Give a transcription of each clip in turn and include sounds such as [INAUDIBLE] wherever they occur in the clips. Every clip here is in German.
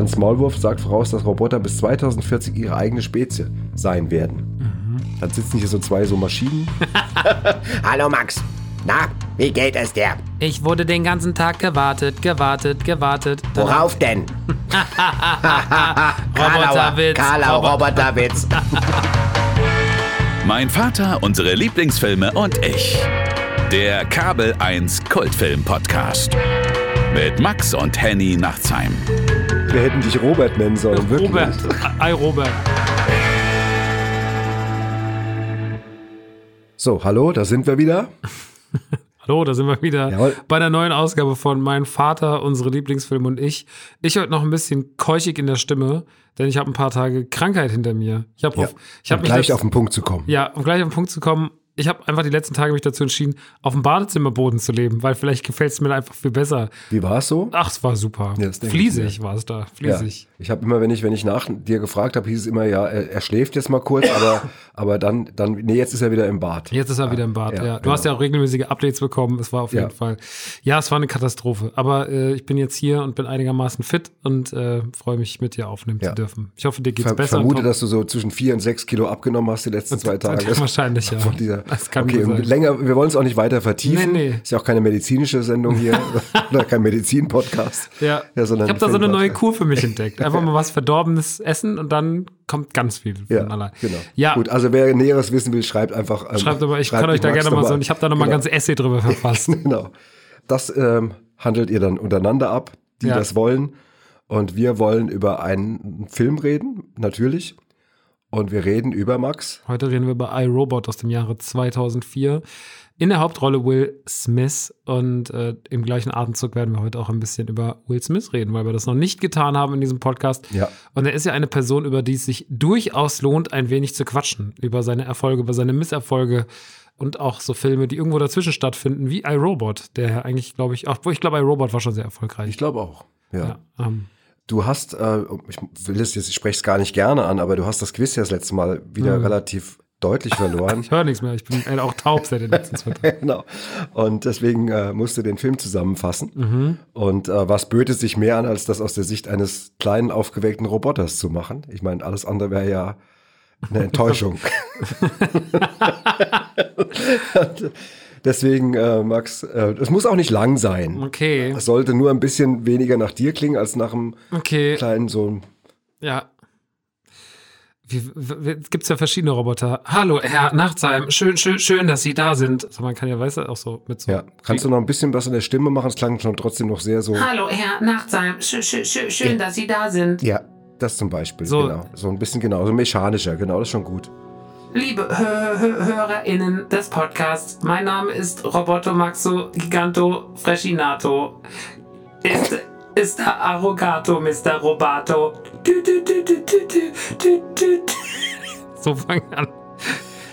Hans Maulwurf sagt voraus, dass Roboter bis 2040 ihre eigene Spezie sein werden. Mhm. Dann sitzen hier so zwei so Maschinen. [LAUGHS] [LAUGHS] Hallo Max. Na, wie geht es dir? Ich wurde den ganzen Tag gewartet, gewartet, gewartet. Worauf denn? [LAUGHS] Roboterwitz. Karlau, Robo- Roboterwitz. Mein Vater, unsere Lieblingsfilme und ich. Der Kabel 1 Kultfilm Podcast. Mit Max und Henny Nachtsheim. Wir hätten dich Robert nennen sollen, wirklich. Robert. Ei, Robert. So, hallo, da sind wir wieder. [LAUGHS] Hallo, da sind wir wieder Jawohl. bei der neuen Ausgabe von Mein Vater, unsere Lieblingsfilme und ich. Ich heute noch ein bisschen keuchig in der Stimme, denn ich habe ein paar Tage Krankheit hinter mir. Ich habe Ja. habe um gleich auf den Punkt zu kommen. Ja, um gleich auf den Punkt zu kommen, ich habe einfach die letzten Tage mich dazu entschieden, auf dem Badezimmerboden zu leben, weil vielleicht gefällt es mir einfach viel besser. Wie war es so? Ach, es war super. Ja, ich Fliesig war es da. Fliesig. Ich habe immer, wenn ich, wenn ich nach dir gefragt habe, hieß es immer, ja, er, er schläft jetzt mal kurz, aber, [LAUGHS] aber dann, dann, nee, jetzt ist er wieder im Bad. Jetzt ist er wieder im Bad, ja. ja, Du genau. hast ja auch regelmäßige Updates bekommen. Es war auf Ja. jeden Fall. Ja, es war eine Katastrophe. Aber äh, ich bin jetzt hier und bin einigermaßen fit und äh, freue mich, mit dir aufnehmen Ja. zu dürfen. Ich hoffe, dir geht's Ver besser. vermute, Tom. dass du so zwischen vier und sechs Kilo abgenommen hast die letzten zwei [LAUGHS] Tage. Wahrscheinlich, ja. Von dieser, [LAUGHS] Das kann okay, und sein. länger, wir wollen es auch nicht weiter vertiefen. Nee, nee. Ist ja auch keine medizinische Sendung hier [LAUGHS] oder kein Medizin-Podcast. Ja, sondern ich habe da so eine neue. Kur für mich entdeckt. Einfach mal was [LAUGHS] Verdorbenes essen und dann kommt ganz viel von Ja, allein. genau. Ja, Gut, also wer Näheres wissen will, schreibt einfach. ähm, schreibt aber, ich schreibt kann euch da gerne mal so, ich habe da noch mal ein genau. ganzes Essay drüber verfasst. Genau. Das ähm, handelt ihr dann untereinander ab, die Ja. das wollen. Und wir wollen über einen Film reden, natürlich. Und wir reden über Max. Heute reden wir über iRobot aus dem Jahre 2004. In der Hauptrolle Will Smith und äh, im gleichen Atemzug werden wir heute auch ein bisschen über Will Smith reden, weil wir das noch nicht getan haben in diesem Podcast. Ja. Und er ist ja eine Person, über die es sich durchaus lohnt, ein wenig zu quatschen. Über seine Erfolge, über seine Misserfolge und auch so Filme, die irgendwo dazwischen stattfinden, wie iRobot, der eigentlich, glaube ich, auch, ich glaube, iRobot war schon sehr erfolgreich. Ich glaube auch. Ja. ja, ähm, Du hast, äh, ich will es jetzt, ich spreche es gar nicht gerne an, aber du hast das Quiz ja das letzte Mal wieder Mhm. relativ deutlich verloren. [LAUGHS] ich höre nichts mehr, ich bin äh, auch taub seit den letzten zwei [LAUGHS] Tagen. genau. Und deswegen äh, musst du den Film zusammenfassen. Mhm. Und äh, was böte sich mehr an, als das aus der Sicht eines kleinen, aufgeweckten Roboters zu machen? Ich meine, alles andere wäre ja eine [LAUGHS] Enttäuschung. Und Deswegen, äh, Max, äh, es muss auch nicht lang sein. Okay, Es sollte nur ein bisschen weniger nach dir klingen, als nach einem okay. kleinen so. Ja. Wie, es gibt ja verschiedene Roboter. Hallo, Herr Nachtsheim. Schön, schön, schön, dass Sie da sind. Also man kann ja, weißt du, auch so mit so. Ja. Kannst du noch ein bisschen was in der Stimme machen? Es klang schon trotzdem noch sehr so. Hallo, Herr Nachtsheim. Schön, schön, schön, schön dass Sie da sind. Ja, das zum Beispiel. So. Genau. So ein bisschen genau, so mechanischer, genau, das ist schon gut. Liebe Hör Hör HörerInnen des Podcasts, mein Name ist Roboto Maxo Giganto Freschinato. Ist, ist da Arrogato, Mr. Robato. So fang an.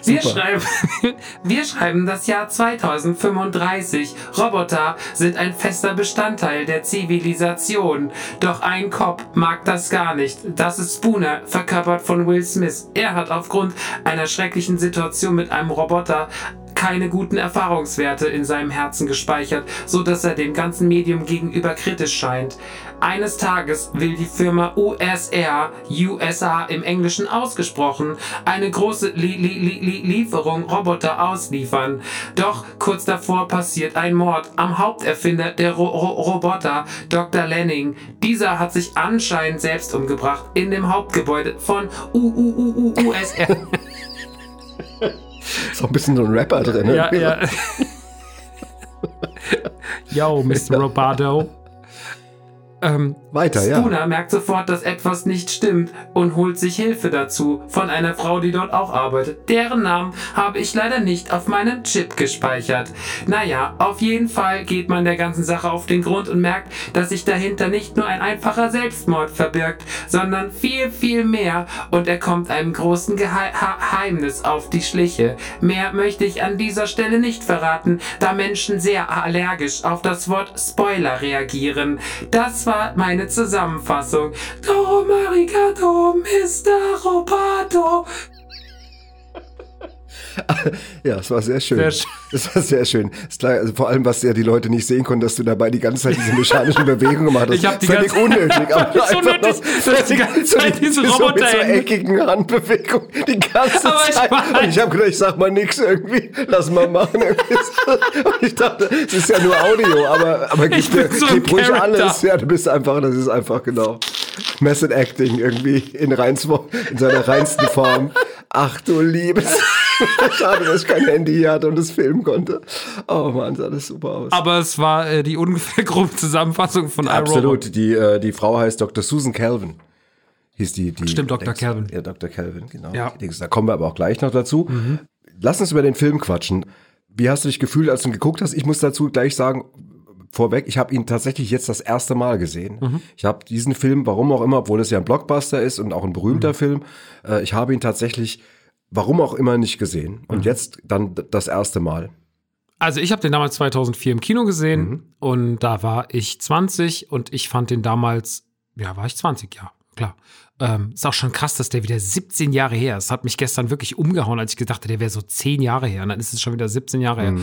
Wir schreiben, [LAUGHS] wir schreiben das Jahr 2035. Roboter sind ein fester Bestandteil der Zivilisation. Doch ein Cop mag das gar nicht. Das ist Spooner, verkörpert von Will Smith. Er hat aufgrund einer schrecklichen Situation mit einem Roboter keine guten Erfahrungswerte in seinem Herzen gespeichert, so dass er dem ganzen Medium gegenüber kritisch scheint. Eines Tages will die Firma USR, USA im Englischen ausgesprochen, eine große Li Li Li Li Lieferung Roboter ausliefern. Doch kurz davor passiert ein Mord am Haupterfinder der Ro Ro Roboter, Dr. Lanning. Dieser hat sich anscheinend selbst umgebracht in dem Hauptgebäude von USR. [LAUGHS] Ist auch ein bisschen so ein Rapper drin. ne? Ja, ja. [LAUGHS] Yo, Mr. Roboto. Ähm, Weiter, ja. Spooner merkt sofort, dass etwas nicht stimmt und holt sich Hilfe dazu von einer Frau, die dort auch arbeitet. Deren Namen habe ich leider nicht auf meinem Chip gespeichert. Naja, auf jeden Fall geht man der ganzen Sache auf den Grund und merkt, dass sich dahinter nicht nur ein einfacher Selbstmord verbirgt, sondern viel, viel mehr und er kommt einem großen Geheimnis auf die Schliche. Mehr möchte ich an dieser Stelle nicht verraten, da Menschen sehr allergisch auf das Wort Spoiler reagieren. Das war meine Zusammenfassung. Dorum arigato, Mr. Roboto. [LAUGHS] Ja, es war sehr schön. sehr schön. Das war sehr schön. Also vor allem, was ja die Leute nicht sehen konnten, dass du dabei die ganze Zeit diese mechanischen Bewegungen gemacht hast. Ich hab die völlig ganze- unnötig. Aber [LAUGHS] Das einfach unnötig, noch- dass die ganze Zeit diese so mit so eckigen Handbewegungen die ganze Aber ich Zeit. weiß. Und ich habe gedacht, ich sag mal nix irgendwie, lass mal machen. Und ich dachte, es ist ja nur Audio, aber, aber Ich gib, dir- so gib ruhig Character. alles. Ja, du bist einfach, das ist einfach genau. Method Acting irgendwie in, reinsmo- in seiner reinsten Form. Ach du Liebes. [LAUGHS] Schade, dass ich kein Handy hier hatte und es filmen konnte. Oh Mann, sah das super aus. Aber es war äh, die ungefähr grobe Zusammenfassung von iRobot. Absolut. Die, äh, die Frau heißt Dr. Susan Calvin. Hieß die, die Stimmt, Dr. Calvin. Ja, Dr. Calvin, genau. Ja. Da kommen wir aber auch gleich noch dazu. Lass uns über den Film quatschen. Wie hast du dich gefühlt, als du ihn geguckt hast? Ich muss dazu gleich sagen, vorweg, ich habe ihn tatsächlich jetzt das erste Mal gesehen. Ich habe diesen Film, warum auch immer, obwohl es ja ein Blockbuster ist und auch ein berühmter Film, äh, ich habe ihn tatsächlich, warum auch immer, nicht gesehen. Und jetzt dann das erste Mal. Also ich habe den damals 2004 im Kino gesehen Mhm. und da war ich 20 und ich fand den damals, ja, war ich 20, ja, klar. Ähm, ist auch schon krass, dass der wieder 17 Jahre her ist. Es hat mich gestern wirklich umgehauen, als ich gedacht hatte, der wäre so 10 Jahre her. Und dann ist es schon wieder 17 Jahre her.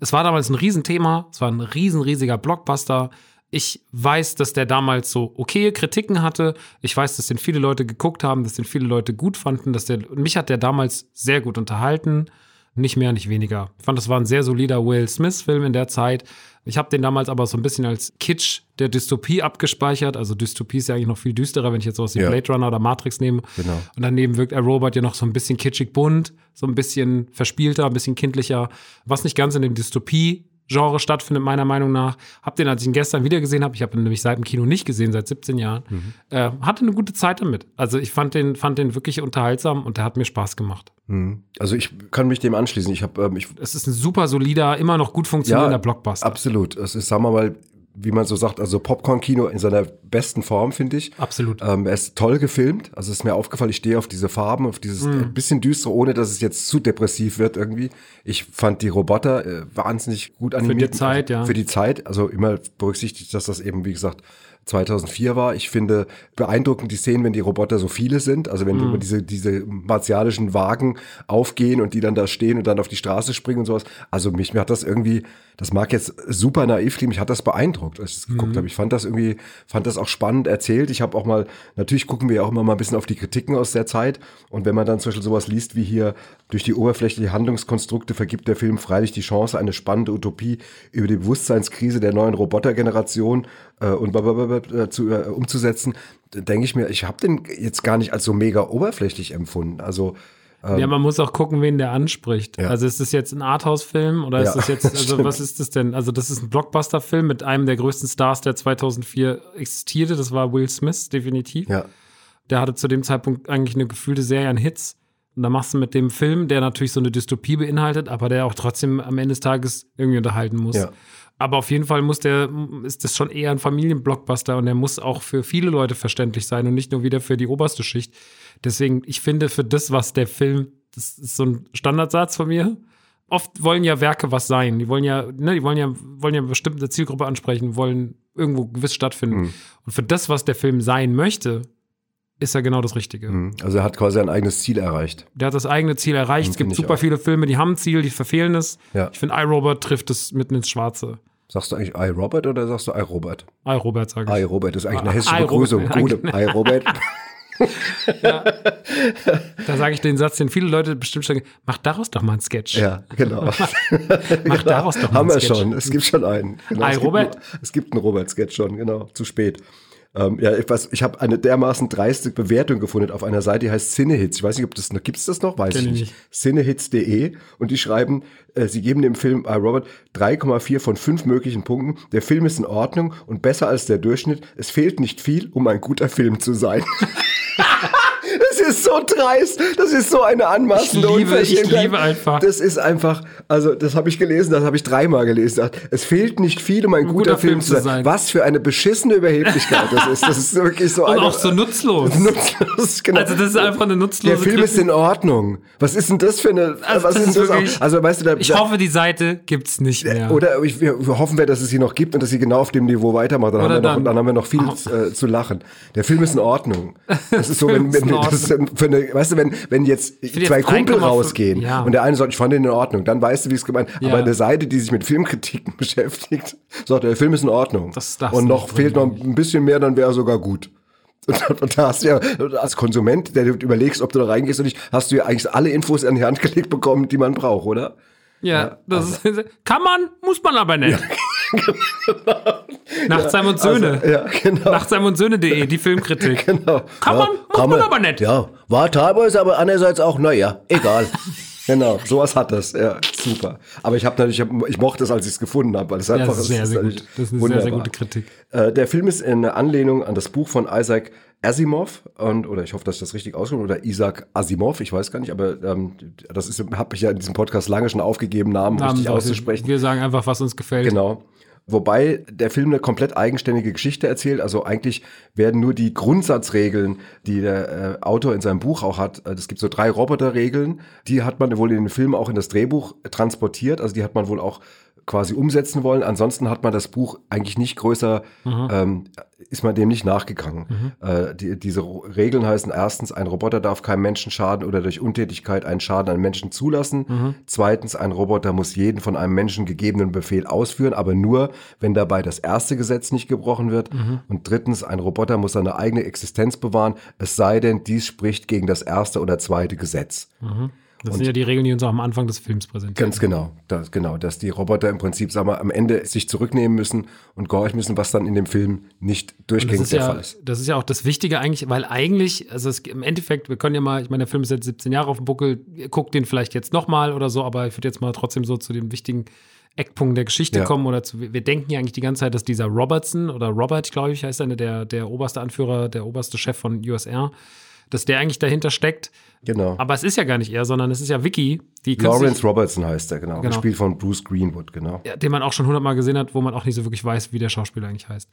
Es war damals ein Riesenthema. Es war ein riesen, riesiger Blockbuster. Ich weiß, dass der damals so okay Kritiken hatte. Ich weiß, dass den viele Leute geguckt haben, dass den viele Leute gut fanden. Dass der, mich hat der damals sehr gut unterhalten. Nicht mehr, nicht weniger. Ich fand, das war ein sehr solider Will Smith-Film in der Zeit. Ich habe den damals aber so ein bisschen als Kitsch der Dystopie abgespeichert. Also Dystopie ist ja eigentlich noch viel düsterer, wenn ich jetzt sowas wie Ja. Blade Runner oder Matrix nehme. Genau. Und daneben wirkt iRobot ja noch so ein bisschen kitschig bunt, so ein bisschen verspielter, ein bisschen kindlicher, was nicht ganz in dem Dystopie Genre stattfindet, meiner Meinung nach. Hab den, als ich ihn gestern wieder gesehen habe, ich habe ihn nämlich seit dem Kino nicht gesehen, seit 17 Jahren, äh, hatte eine gute Zeit damit. Also ich fand den, fand den wirklich unterhaltsam und der hat mir Spaß gemacht. Also ich kann mich dem anschließen. Ich habe, ähm, ich Es ist ein super solider, immer noch gut funktionierender Blockbuster. Absolut. Es ist, sagen wir mal, wie man so sagt, also Popcorn-Kino in seiner besten Form, finde ich. Absolut. Ähm, er ist toll gefilmt. Also es ist mir aufgefallen, ich stehe auf diese Farben, auf dieses ein bisschen düstere, ohne dass es jetzt zu depressiv wird irgendwie. Ich fand die Roboter äh, wahnsinnig gut animiert. Zeit, also, ja. Für die Zeit. Also immer berücksichtigt, dass das eben, wie gesagt, 2004 war. Ich finde beeindruckend die Szenen, wenn die Roboter so viele sind. Also wenn über diese, diese martialischen Wagen aufgehen und die dann da stehen und dann auf die Straße springen und sowas. Also mich, mir hat das irgendwie, das mag jetzt super naiv klingen, mich hat das beeindruckt, als ich es Mhm. geguckt habe. Ich fand das irgendwie, fand das auch spannend erzählt. Ich habe auch mal, natürlich gucken wir ja auch immer mal ein bisschen auf die Kritiken aus der Zeit. Und wenn man dann zum Beispiel sowas liest wie hier, durch die oberflächliche Handlungskonstrukte vergibt der Film freilich die Chance, eine spannende Utopie über die Bewusstseinskrise der neuen Robotergeneration äh, und blablabla, zu, äh, umzusetzen, denke ich mir, ich habe den jetzt gar nicht als so mega oberflächlich empfunden. Also ja, man muss auch gucken, wen der anspricht. Ja. Also ist das jetzt ein Arthouse-Film oder ist Ja, das jetzt, also [LAUGHS] was ist das denn? Also das ist ein Blockbuster-Film mit einem der größten Stars, der 2004 existierte. Das war Will Smith, definitiv. ja, Der hatte zu dem Zeitpunkt eigentlich eine gefühlte Serie an Hits. Und da machst du mit dem Film, der natürlich so eine Dystopie beinhaltet, aber der auch trotzdem am Ende des Tages irgendwie unterhalten muss. Ja. Aber auf jeden Fall muss der, ist das schon eher ein Familienblockbuster und der muss auch für viele Leute verständlich sein und nicht nur wieder für die oberste Schicht. Deswegen, ich finde, für das, was der Film, das ist so ein Standardsatz von mir. Oft wollen ja Werke was sein. Die wollen ja, ne, die wollen ja, wollen ja eine bestimmte Zielgruppe ansprechen, wollen irgendwo gewiss stattfinden. Mhm. Und für das, was der Film sein möchte, ist er genau das Richtige. Mhm. also er hat quasi ein eigenes Ziel erreicht. Der hat das eigene Ziel erreicht. Es gibt super auch. viele Filme, die haben ein Ziel, die verfehlen es. Ja. Ich finde, iRobot trifft es mitten ins Schwarze. Sagst du eigentlich iRobert oder sagst du iRobert? iRobot, sage ich. iRobert ist eigentlich eine Ah, hessische Begrüßung. [LAUGHS] [LAUGHS] [LAUGHS] ja, genau. Da sage ich den Satz, den viele Leute bestimmt schon, mach daraus doch mal einen Sketch. Ja, genau. [LAUGHS] Mach daraus doch mal Haben einen wir Sketch. schon. Es gibt schon einen. Genau, es, iRobert? Gibt, einen- es gibt einen Robert-Sketch schon, genau. Zu spät. Ähm, ja, ich, weiß, ich habe eine dermaßen dreiste Bewertung gefunden auf einer Seite, die heißt Cinehits. Ich weiß nicht, ob das noch, gibt es das noch? Weiß Kenn ich ich nicht. Cinehits.de und die schreiben, äh, sie geben dem Film äh, Robert 3,4 von 5 möglichen Punkten. Der Film ist in Ordnung und besser als der Durchschnitt. Es fehlt nicht viel, um ein guter Film zu sein. [LAUGHS] Das ist so dreist. Das ist so eine anmaßende Ich liebe- ich liebe einfach. Das ist einfach, also das habe ich gelesen, das habe ich dreimal gelesen. Es fehlt nicht viel, um ein, guter, Film, zu sein. Was für eine beschissene Überheblichkeit das ist. Das ist wirklich so Und eine, auch so nutzlos. [LAUGHS] nutzlos. Genau. Also das ist einfach eine nutzlose der Film ist Kritik. in Ordnung. Was ist denn das für eine? Also was das ist ist das wirklich- auch? Also weißt du, da, Ich hoffe, die Seite gibt's nicht mehr. oder ich, wir hoffen wir, dass es sie noch gibt und dass sie genau auf dem Niveau weitermacht. Dann, haben wir, noch, dann- dann haben wir noch viel Oh. äh, zu lachen. Der Film ist in Ordnung. [LAUGHS] Das ist so, wenn, Film ist wenn das ist. Für eine, weißt du, wenn, wenn jetzt zwei jetzt Kumpel 3,5 rausgehen ja. und der eine sagt, ich fand den in Ordnung, dann weißt du, wie es gemeint Ja. Aber eine Seite, die sich mit Filmkritiken [LAUGHS] beschäftigt, sagt, der Film ist in Ordnung. Das darfst und noch fehlt noch ein bisschen mehr, dann wäre er sogar gut. [LAUGHS] Und, da hast du ja als Konsument, der du überlegst, ob du da reingehst oder nicht, hast du ja eigentlich alle Infos an die Hand gelegt bekommen, die man braucht, oder? Ja, das ist, kann man, muss man aber nicht. Nachtsheim und Söhne. Also, ja, genau. Nachtsheim und Söhne.de, die Filmkritik. Genau. Kann man, muss man aber nicht. Ja, war teilweise, aber andererseits auch, naja, egal. [LAUGHS] genau, sowas hat das. Ja, super. Aber ich habe natürlich, ich, mochte es, als ich es gefunden habe, weil es Ja, einfach das ist sehr, sehr gut. Das ist eine sehr, sehr wunderbar. gute Kritik. Äh, der Film ist eine Anlehnung an das Buch von Isaac Asimov und oder ich hoffe, dass ich das richtig ausgesprochen oder Isaac Asimov, ich weiß gar nicht, aber ähm, das ist habe ich ja in diesem Podcast lange schon aufgegeben, Namen, Namen richtig auszusprechen. Wir sagen einfach, was uns gefällt. Genau. Wobei der Film eine komplett eigenständige Geschichte erzählt. Also eigentlich werden nur die Grundsatzregeln, die der äh, Autor in seinem Buch auch hat. äh, Es gibt so drei Roboterregeln, die hat man wohl in den Film auch in das Drehbuch transportiert. Also die hat man wohl auch quasi umsetzen wollen. Ansonsten hat man das Buch eigentlich nicht größer, ähm, ist man dem nicht nachgegangen. Äh, die, diese Regeln heißen erstens, ein Roboter darf keinem Menschen schaden oder durch Untätigkeit einen Schaden an Menschen zulassen. Zweitens, ein Roboter muss jeden von einem Menschen gegebenen Befehl ausführen, aber nur, wenn dabei das erste Gesetz nicht gebrochen wird. Und drittens, ein Roboter muss seine eigene Existenz bewahren, es sei denn, dies spricht gegen das erste oder zweite Gesetz. Das sind ja die Regeln, die uns auch am Anfang des Films präsentieren. Ganz genau, das, genau, dass die Roboter im Prinzip, sagen wir, am Ende sich zurücknehmen müssen und gehorchen müssen, was dann in dem Film nicht Und das durchgängig ist, der ja, Fall ist. das ist ja auch das Wichtige eigentlich, weil eigentlich, also es, im Endeffekt, wir können ja mal, ich meine, der Film ist jetzt 17 Jahre auf dem Buckel, guckt den vielleicht jetzt nochmal oder so, aber ich würde jetzt mal trotzdem so zu dem wichtigen Eckpunkt der Geschichte Ja. kommen oder zu, wir denken ja eigentlich die ganze Zeit, dass dieser Robertson oder Robert, glaube ich, heißt er, der, der oberste Anführer, der oberste Chef von USR, dass der eigentlich dahinter steckt. Genau. Aber es ist ja gar nicht er, sondern es ist ja Vicky, die Lawrence Robertson heißt er, genau. Genau. Gespielt von Bruce Greenwood, genau. ja, den man auch schon hundertmal gesehen hat, wo man auch nicht so wirklich weiß, wie der Schauspieler eigentlich heißt.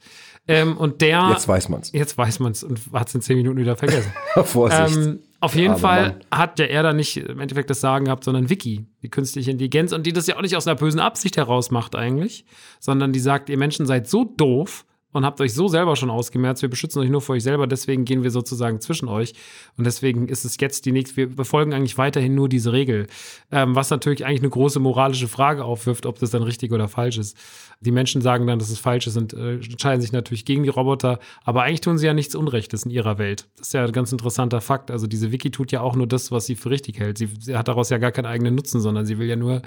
Ähm, und der. Jetzt weiß man's. Jetzt weiß man es und hat es in zehn Minuten wieder vergessen. [LAUGHS] Vorsicht. ähm, auf jeden Armer Fall Mann. hat ja er da nicht im Endeffekt das Sagen gehabt, sondern Vicky, die künstliche Intelligenz, und die das ja auch nicht aus einer bösen Absicht heraus macht eigentlich, sondern die sagt, ihr Menschen seid so doof und habt euch so selber schon ausgemerzt, wir beschützen euch nur vor euch selber, deswegen gehen wir sozusagen zwischen euch. Und deswegen ist es jetzt die nächste, wir befolgen eigentlich weiterhin nur diese Regel. Ähm, was natürlich eigentlich eine große moralische Frage aufwirft, ob das dann richtig oder falsch ist. Die Menschen sagen dann, dass es falsch ist und äh, entscheiden sich natürlich gegen die Roboter, aber eigentlich tun sie ja nichts Unrechtes in ihrer Welt. Das ist ja ein ganz interessanter Fakt. Also diese Wiki tut ja auch nur das, was sie für richtig hält. Sie, sie hat daraus ja gar keinen eigenen Nutzen, sondern sie will ja nur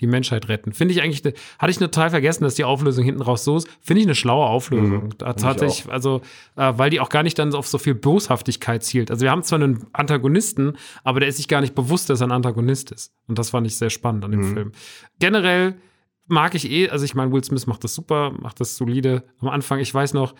die Menschheit retten. Finde ich eigentlich, hatte ich total vergessen, dass die Auflösung hinten raus so ist. Finde ich eine schlaue Auflösung. Da tatsächlich, also, äh, weil die auch gar nicht dann auf so viel Boshaftigkeit zielt. Also wir haben zwar einen Antagonisten, aber der ist sich gar nicht bewusst, dass er ein Antagonist ist. Und das fand ich sehr spannend an dem Film. Generell mag ich eh, also ich meine, Will Smith macht das super, macht das solide. Am Anfang, ich weiß noch,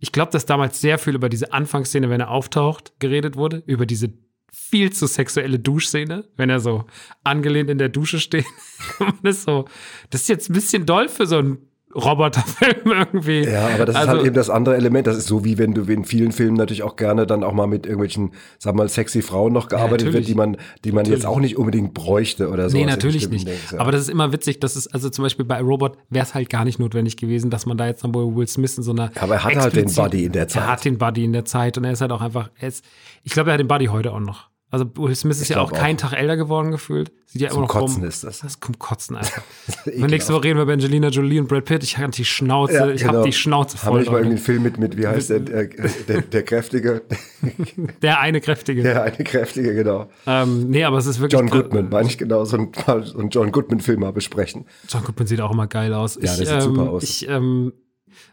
ich glaube, dass damals sehr viel über diese Anfangsszene, wenn er auftaucht, geredet wurde, über diese viel zu sexuelle Duschszene, wenn er so angelehnt in der Dusche steht. [LAUGHS] Man ist so, das ist jetzt ein bisschen doll für so einen Roboterfilm [LAUGHS] irgendwie. Ja, aber das ist Also- halt eben das andere Element. Das ist so, wie wenn du in vielen Filmen natürlich auch gerne dann auch mal mit irgendwelchen, sag mal, sexy Frauen noch gearbeitet wird, natürlich. die man, die man Natürlich. jetzt auch nicht unbedingt bräuchte oder so. Nee, natürlich nicht. Dings, ja. Aber das ist immer witzig, dass es, also zum Beispiel bei Robot wäre es halt gar nicht notwendig gewesen, dass man da jetzt dann wohl Will Smith in so einer. aber er hat halt den Buddy in der Zeit. Er hat den Buddy in der Zeit und er ist halt auch einfach, er ist, ich glaube, er hat den Buddy heute auch noch. Also Will Smith ist ja auch glaub kein auch. Tag älter geworden gefühlt. Sieht ja Zum immer noch Kotzen rum. ist das. Das kommt Kotzen einfach. [LAUGHS] nächste Woche reden wir über Angelina Jolie und Brad Pitt. Ich habe die Schnauze, Ja, ich genau. habe die Schnauze voll. nicht mal irgendwie einen Film mit, mit wie heißt der, der, der, der Kräftige? [LAUGHS] Der eine kräftige. Der eine Kräftige, genau. Ähm, nee, aber es ist wirklich. John Goodman, meine ich genau, so ein, so ein John Goodman-Film mal besprechen. John Goodman sieht auch immer geil aus. Ja, der sieht super aus. Ich, ähm,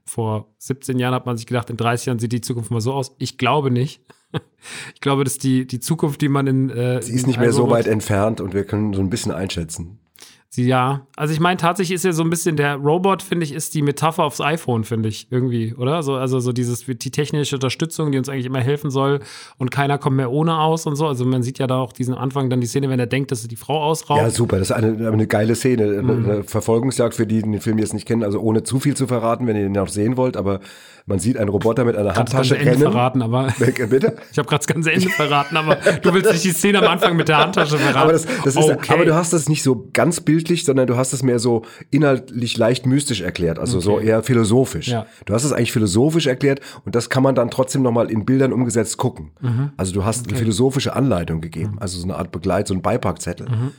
vor 17 Jahren hat man sich gedacht, in 30 Jahren sieht die Zukunft mal so aus. Ich glaube nicht. Ich glaube, dass die, die Zukunft, die man in. Äh, Sie ist nicht mehr so weit entfernt und wir können so ein bisschen einschätzen. Sie, ja, also ich meine, tatsächlich ist ja so ein bisschen der Robot, finde ich, ist die Metapher aufs iPhone, finde ich, irgendwie, oder? So, also so dieses, die technische Unterstützung, die uns eigentlich immer helfen soll und keiner kommt mehr ohne aus und so. Also man sieht ja da auch diesen Anfang dann die Szene, wenn er denkt, dass er die Frau ausraubt. Ja, super. Das ist eine, eine geile Szene. Eine, Mhm. eine Verfolgungsjagd für die, die den Film jetzt nicht kennen. Also ohne zu viel zu verraten, wenn ihr den noch sehen wollt. Aber man sieht einen Roboter mit einer Handtasche ganze Ende verraten, aber [LAUGHS] Bitte? ich habe gerade das ganze Ende verraten, aber du willst nicht die Szene am Anfang mit der Handtasche verraten. Aber, das, das ist, Okay. aber du hast das nicht so ganz bildlich bildlich, sondern du hast es mehr so inhaltlich leicht mystisch erklärt, also so Okay. eher philosophisch. Ja. Du hast es eigentlich philosophisch erklärt und das kann man dann trotzdem nochmal in Bildern umgesetzt gucken. Mhm. Also du hast eine philosophische Anleitung gegeben, also so eine Art Begleit, so ein Beipackzettel. Mhm,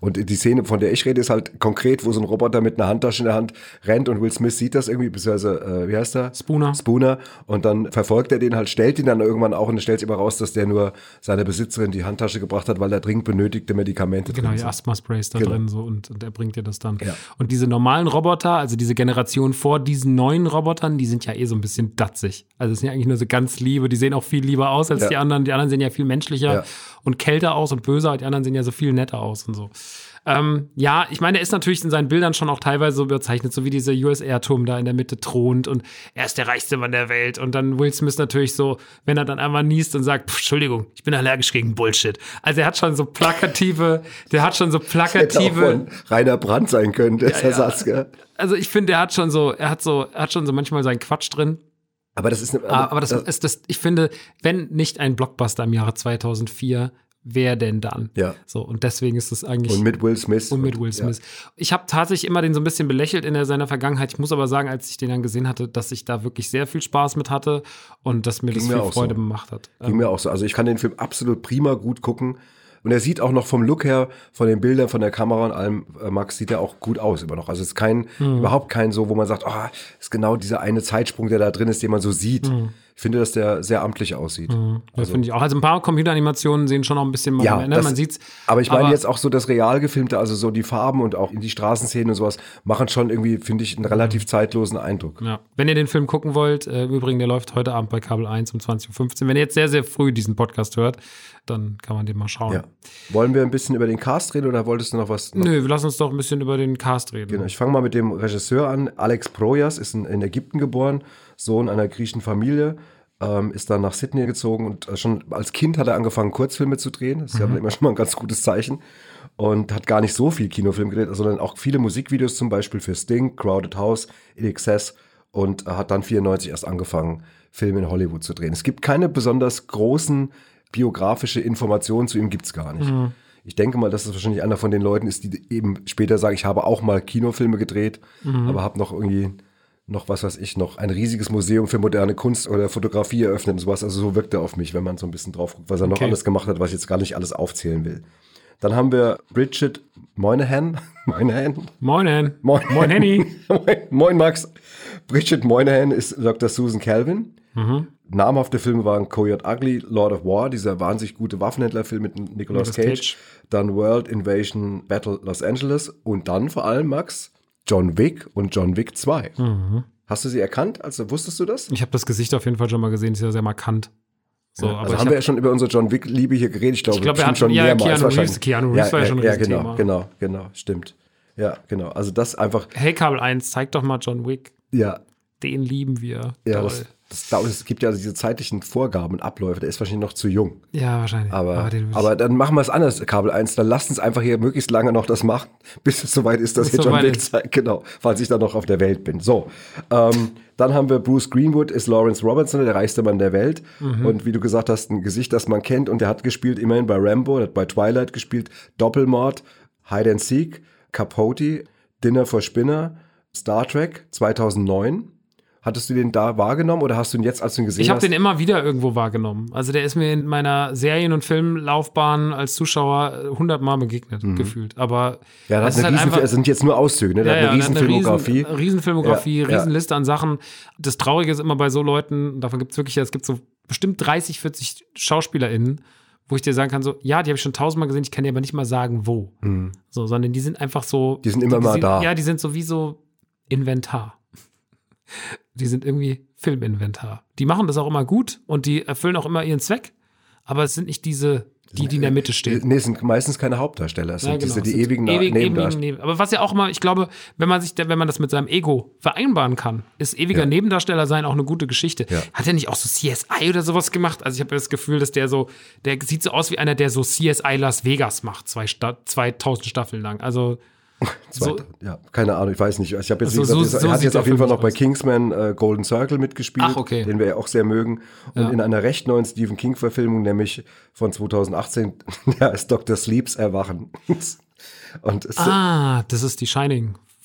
Und die Szene, von der ich rede, ist halt konkret, wo so ein Roboter mit einer Handtasche in der Hand rennt und Will Smith sieht das irgendwie, beziehungsweise, äh, wie heißt er? Spooner. Spooner. Und dann verfolgt er den halt, stellt ihn dann irgendwann auch und stellt sich aber raus, dass der nur seiner Besitzerin die Handtasche gebracht hat, weil er dringend benötigte Medikamente Genau, die. Asthma-Sprays da Genau. drin so und, und er bringt dir das dann. Ja. Und diese normalen Roboter, also diese Generation vor diesen neuen Robotern, die sind ja eh so ein bisschen datzig. Also es sind ja eigentlich nur so ganz liebe, die sehen auch viel lieber aus als Ja. die anderen. Die anderen sehen ja viel menschlicher und kälter aus und böser, die anderen sehen ja so viel netter aus und so. Ähm, ja, ich meine, er ist natürlich in seinen Bildern schon auch teilweise so überzeichnet, so wie dieser US-Air-Turm da in der Mitte thront und er ist der reichste Mann der Welt. Und dann Will Smith natürlich so, wenn er dann einmal niest und sagt, "Pff, Entschuldigung, ich bin allergisch gegen Bullshit. Also er hat schon so plakative, der hat schon so Hätte auch plakative, von Rainer Brandt sein können, der ja. Satz, gell? also ich finde, er hat schon so, er hat so, er hat schon so manchmal seinen Quatsch drin. Aber das ist eine, Ah, Aber das das- ist das, ich finde, wenn nicht ein Blockbuster im Jahre 2004, wer denn dann? Ja. So, und deswegen ist es eigentlich. und mit Will Smith. Und mit Will Smith. Ich habe tatsächlich immer den so ein bisschen belächelt in der, seiner Vergangenheit. Ich muss aber sagen, als ich den dann gesehen hatte, dass ich da wirklich sehr viel Spaß mit hatte und dass mir Ging das mir viel Freude so. gemacht hat. Ja, ging mir auch so. Also ich kann den Film absolut prima gut gucken. Und er sieht auch noch vom Look her, von den Bildern, von der Kamera und allem, äh, Max, sieht er auch gut aus immer noch. Also es ist kein, Hm. überhaupt kein so, wo man sagt, ah, ist genau dieser eine Zeitsprung, der da drin ist, den man so sieht. Hm. Ich finde, dass der sehr amtlich aussieht. Das finde ich auch. Also ein paar Computeranimationen sehen schon noch ein bisschen Ja, ne? das- man sieht's. Aber ich meine jetzt auch so das real gefilmte, also so die Farben und auch in die Straßenszenen und sowas, machen schon irgendwie, finde ich, einen relativ zeitlosen Eindruck. Ja. Wenn ihr den Film gucken wollt, äh, im Übrigen, der läuft heute Abend bei Kabel 1 um 20.15 Uhr. Wenn ihr jetzt sehr, sehr früh diesen Podcast hört, dann kann man den mal schauen. Ja. Wollen wir ein bisschen über den Cast reden oder wolltest du noch was? Noch? Nö, wir lassen uns doch ein bisschen über den Cast reden. Genau, ich fange mal mit dem Regisseur an. Alex Proyas ist in, in Ägypten geboren, Sohn einer griechischen Familie, ähm, ist dann nach Sydney gezogen und äh, schon als Kind hat er angefangen, Kurzfilme zu drehen. Das ist ja dann immer schon mal ein ganz gutes Zeichen. Und hat gar nicht so viel Kinofilm gedreht, sondern auch viele Musikvideos zum Beispiel für Sting, Crowded House, In Excess und äh, hat dann 94 erst angefangen, Filme in Hollywood zu drehen. Es gibt keine besonders großen biografische Informationen zu ihm, gibt's gar nicht. Ich denke mal, dass es wahrscheinlich einer von den Leuten ist, die eben später sagen, ich habe auch mal Kinofilme gedreht, aber habe noch irgendwie noch was weiß ich, noch ein riesiges Museum für moderne Kunst oder Fotografie eröffnet und sowas. Also so wirkt er auf mich, wenn man so ein bisschen drauf guckt, was er noch Okay. alles gemacht hat, was ich jetzt gar nicht alles aufzählen will. Dann haben wir Bridget Moynihan. [LAUGHS] Moynihan? Moin, Moin. Moin, Henny. [LAUGHS] Moin, Max. Bridget Moynihan ist Dr. Susan Calvin. Mhm. Namhafte Filme waren Coyote Ugly, Lord of War, dieser wahnsinnig gute Waffenhändlerfilm mit Nicolas Nicolas Cage. Cage. Dann World Invasion Battle Los Angeles. Und dann vor allem, Max, John Wick und John Wick 2. Mhm. Hast du sie erkannt? Also wusstest du das? Ich habe das Gesicht auf jeden Fall schon mal gesehen, ist ja sehr markant. So, aber also haben hab, wir ja schon über unsere John Wick-Liebe hier geredet. Ich glaube, Ich glaube, wir hatten- ja, mehrmals Keanu Reeves-. Keanu Reeves war ja schon ein Ja, genau, genau, genau, stimmt. Ja, genau. Also das einfach, hey, Kabel 1, zeig doch mal John Wick. ja, Den lieben wir. ja, Toll. das, das, dauert- es gibt ja also diese zeitlichen Vorgaben und Abläufe. Der ist wahrscheinlich noch zu jung. ja, wahrscheinlich. Aber, aber, ich- dann machen wir es anders, Kabel 1. Dann lasst uns einfach hier möglichst lange noch das machen, [LAUGHS] bis es soweit ist, dass Bis ihr John Wick ist. zeigt. Genau, falls ich dann noch auf der Welt bin. So, ähm, dann haben wir Bruce Greenwood, ist Lawrence Robinson, der reichste Mann der Welt. Mhm. Und wie du gesagt hast, ein Gesicht, das man kennt. Und der hat gespielt immerhin bei Rambo, hat bei Twilight gespielt, Doppelmord, Hide and Seek, Capote, Dinner for Spinner, Star Trek 2009. Hattest du den da wahrgenommen oder hast du ihn jetzt, als du ihn gesehen ich habe hast? den immer wieder irgendwo wahrgenommen. Also der ist mir in meiner Serien- und Filmlaufbahn als Zuschauer hundertmal begegnet, gefühlt. Aber Mhm. ja, das ist halt es sind jetzt nur Auszüge, ne? Der hat eine hat Riesenfilmografie. Riesen, Riesenfilmografie, Ja, ja. Riesenliste an Sachen. Das Traurige ist immer bei so Leuten, davon gibt es wirklich, es gibt so bestimmt 30, 40 SchauspielerInnen, wo ich dir sagen kann, so, ja, die habe ich schon tausendmal gesehen, ich kann dir aber nicht mal sagen, wo. So, sondern die sind einfach so. Mhm. Die sind immer mal sind, da. Ja, die sind so wie so Inventar. Die sind irgendwie Filminventar. Die machen das auch immer gut und die erfüllen auch immer ihren Zweck, aber es sind nicht diese, die, die in der Mitte stehen. Nee, es sind meistens keine Hauptdarsteller. Es sind Ja, genau. diese, die sind ewigen ewig, Nebendarsteller. Aber was ja auch immer, ich glaube, wenn man sich, wenn man das mit seinem Ego vereinbaren kann, ist ewiger Ja. Nebendarsteller sein auch eine gute Geschichte. Ja. Hat er nicht auch so CSI oder sowas gemacht? Also ich habe das Gefühl, dass der so, der sieht so aus wie einer, der so CSI Las Vegas macht, zwei Sta 2000 Staffeln lang. Also [LAUGHS] so, ja, keine Ahnung, ich weiß nicht. Ich habe jetzt, Also so- gesagt, so er hat jetzt auf jeden Fall noch bei. Kingsman äh, Golden Circle mitgespielt, Ach, okay. den wir ja auch sehr mögen. Und Ja. in einer recht neuen Stephen King-Verfilmung, nämlich von 2018, ja, [LAUGHS] ist Dr. Sleeps Erwachen. [LAUGHS] Und Ah, das ist die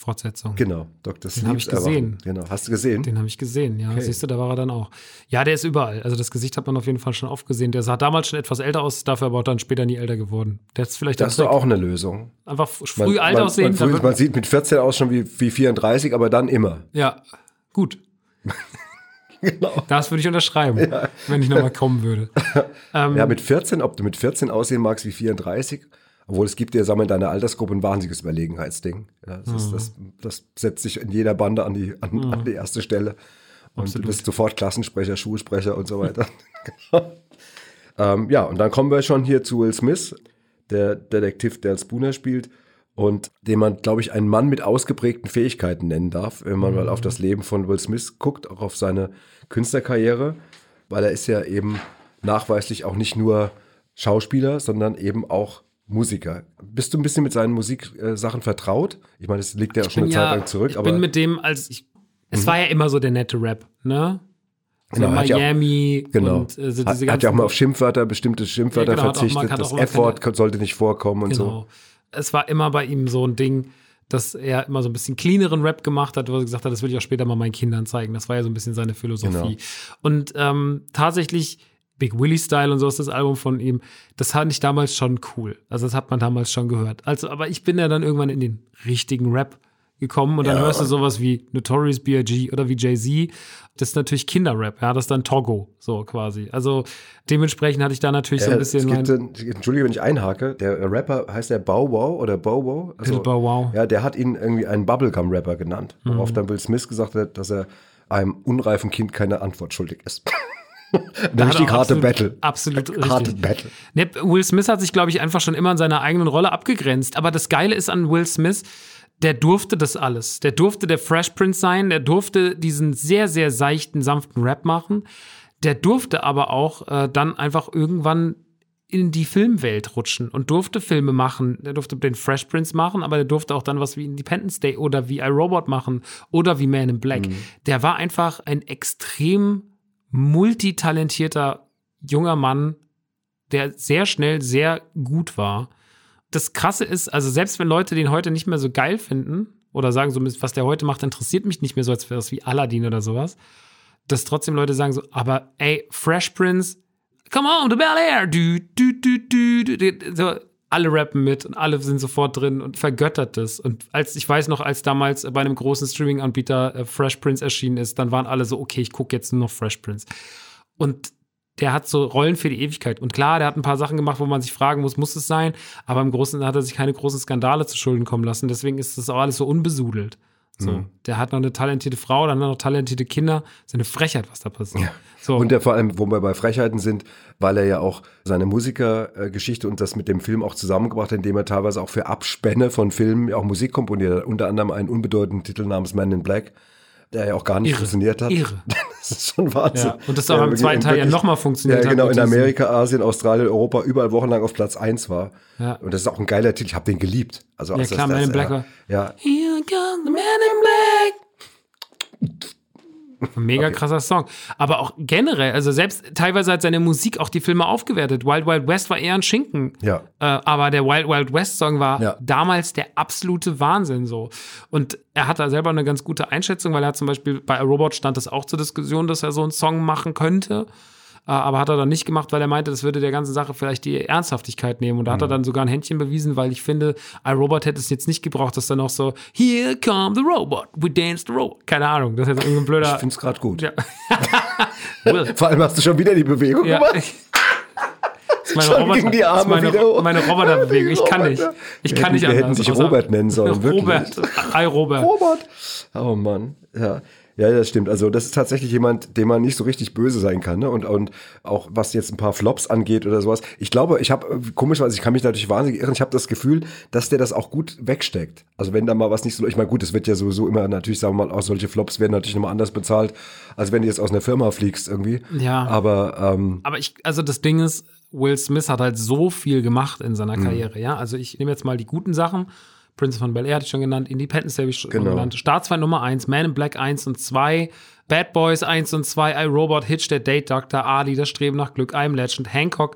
Shining-Fortsetzung. genau, Dr. Den hab ich gesehen. Genau, hast du gesehen? Den habe ich gesehen, ja. Siehst du, da war er dann auch. Ja, der ist überall. Also das Gesicht hat man auf jeden Fall schon oft gesehen. Der sah damals schon etwas älter aus, dafür aber auch dann später nie älter geworden. Der ist vielleicht das ist doch auch eine Lösung. einfach früh alt man, aussehen. Man, früh, wird- man sieht mit 14 aus schon wie, wie 34, aber dann immer. ja, gut. [LAUGHS] Genau. Das würde ich unterschreiben, wenn ich nochmal kommen würde. [LAUGHS] Ähm, Ja, mit 14, ob du mit 14 aussehen magst wie 34, obwohl es gibt dir, sagen wir, in deiner Altersgruppe ein wahnsinniges Überlegenheitsding. Ja, das, Mhm. ist, das, das setzt sich in jeder Bande an die, an, an die erste Stelle. Und du bist sofort Klassensprecher, Schulsprecher und so weiter. [LAUGHS] Ähm, ja, und dann kommen wir schon hier zu Will Smith, der Detektiv, der Spooner spielt und den man, glaube ich, einen Mann mit ausgeprägten Fähigkeiten nennen darf, wenn man mal auf das Leben von Will Smith guckt, auch auf seine Künstlerkarriere, weil er ist ja eben nachweislich auch nicht nur Schauspieler, sondern eben auch Musiker. Bist du ein bisschen mit seinen Musiksachen vertraut? Ich meine, das liegt ja auch schon eine bin Zeit lang zurück, ich aber Mhm. bin mit dem, als ich, es war ja immer so der nette Rap, ne? So Genau, hat ja auch- Miami genau. und äh, so hat, diese hat ja auch mal auf Schimpfwörter, bestimmte Schimpfwörter Ja, genau, hat auch verzichtet. hat das auch mal F-Wort sollte nicht vorkommen und so. Genau. Es war immer bei ihm so ein Ding, dass er immer so ein bisschen cleaneren Rap gemacht hat, wo er gesagt hat, das will ich auch später mal meinen Kindern zeigen. Das war ja so ein bisschen seine Philosophie. Genau. Und ähm, tatsächlich, Big Willie Style und so ist das Album von ihm, das fand ich damals schon cool. Also das hat man damals schon gehört. Also, aber ich bin ja dann irgendwann in den richtigen Rap gekommen und dann hörst du sowas wie Notorious B.I.G. oder wie Jay-Z. Das ist natürlich Kinderrap, ja, das ist dann Togo, so quasi. Also dementsprechend hatte ich da natürlich so ein Äh, bisschen es gibt, mein, äh, Entschuldige, wenn ich einhake. Der Rapper heißt der Bow Wow oder Bow Wow? Also, Little Bow Wow. Ja, der hat ihn irgendwie einen Bubblegum-Rapper genannt. Worauf Mhm. dann Will Smith gesagt hat, dass er einem unreifen Kind keine Antwort schuldig ist. [LAUGHS] Da richtig harte absolut- Battle. absolut Harte richtig. Battle. Ne, Will Smith hat sich, glaube ich, einfach schon immer in seiner eigenen Rolle abgegrenzt. Aber das Geile ist an Will Smith, der durfte das alles. Der durfte der Fresh Prince sein, der durfte diesen sehr, sehr seichten, sanften Rap machen. Der durfte aber auch äh, dann einfach irgendwann in die Filmwelt rutschen und durfte Filme machen. Der durfte den Fresh Prince machen, aber der durfte auch dann was wie Independence Day oder wie iRobot machen oder wie Man in Black. Der war einfach ein extrem multitalentierter junger Mann, der sehr schnell sehr gut war. Das Krasse ist, also selbst wenn Leute den heute nicht mehr so geil finden oder sagen so, was der heute macht, interessiert mich nicht mehr so, als wäre wie Aladdin oder sowas, dass trotzdem Leute sagen so, aber ey, Fresh Prince, come on, the Bel Air, du, du, du, du, du, so, alle rappen mit und alle sind sofort drin und vergöttert das. Und als ich weiß noch, als damals bei einem großen Streaming-Anbieter äh, Fresh Prince erschienen ist, dann waren alle so, okay, ich gucke jetzt nur noch Fresh Prince. Und der hat so Rollen für die Ewigkeit. Und klar, der hat ein paar Sachen gemacht, wo man sich fragen muss, muss es sein? Aber im Großen hat er sich keine großen Skandale zu Schulden kommen lassen. Deswegen ist das auch alles so unbesudelt. So, der hat noch eine talentierte Frau, dann hat noch talentierte Kinder. Das ist eine Frechheit, was da passiert. So. Und der vor allem, wo wir bei Frechheiten sind, weil er ja auch seine Musikergeschichte und das mit dem Film auch zusammengebracht hat, indem er teilweise auch für Abspänne von Filmen auch Musik komponiert hat. Unter anderem einen unbedeutenden Titel namens Man in Black, der ja auch gar nicht Irre. funktioniert hat. Irre. [LAUGHS] Das ist schon Wahnsinn. Ja, und das auch im wirklich- zweiten Teil ja nochmal funktioniert Ja, hat genau, mit in Amerika, Asien, Australien, Europa, überall wochenlang auf Platz 1 war. Ja. Und das ist auch ein geiler Titel. Ich habe den geliebt. Also, Ja, als klar, das, Man in Black ja, war- ja, Here comes the man in black. Mega krasser Song. Aber auch generell, also selbst teilweise hat seine Musik auch die Filme aufgewertet. Wild Wild West war eher ein Schinken. Ja. Äh, aber der Wild Wild West Song war Ja. damals der absolute Wahnsinn so. Und er hat da selber eine ganz gute Einschätzung, weil er zum Beispiel bei Robot stand es auch zur Diskussion, dass er so einen Song machen könnte. Äh, aber hat er dann nicht gemacht, weil er meinte, das würde der ganzen Sache vielleicht die Ernsthaftigkeit nehmen. Und da hat Mhm. er dann sogar ein Händchen bewiesen, weil ich finde, iRobot hätte es jetzt nicht gebraucht, dass dann auch so, here come the robot, we dance the robot. Keine Ahnung, das ist jetzt irgendein blöder. ich finde es gerade gut. Ja. [LAUGHS] Vor allem hast du schon wieder die Bewegung Ja, gemacht. [LAUGHS] meine Schon Roboter, gegen die Arme meine, wieder meine Roboterbewegung. Ich kann [LAUGHS] nicht. Ich Wir kann hätten- nicht wir anders. hätten dich außer- Robert nennen sollen, wirklich. Robert. Hi, Robert. Robert. Oh Mann, ja. Ja, das stimmt. Also das ist tatsächlich jemand, dem man nicht so richtig böse sein kann. Ne? Und, und auch was jetzt ein paar Flops angeht oder sowas. Ich glaube, ich habe, komischerweise, ich kann mich natürlich wahnsinnig irren, ich habe das Gefühl, dass der das auch gut wegsteckt. Also wenn da mal was nicht so, ich meine, gut, es wird ja sowieso immer natürlich, sagen wir mal, auch solche Flops werden natürlich nochmal anders bezahlt, als wenn du jetzt aus einer Firma fliegst irgendwie. Ja. Aber ähm, Aber ich, also das Ding ist, Will Smith hat halt so viel gemacht in Mhm. seiner Karriere, ja. Also ich nehme jetzt mal die guten Sachen. Prince von Bel Air hatte ich schon genannt, Independence habe ich schon Genau. genannt, Staatsfeind Nummer 1, Man in Black 1 und 2, Bad Boys 1 und 2, iRobot, Hitch, der Date Doctor, Ali, das Streben nach Glück, I'm Legend, Hancock,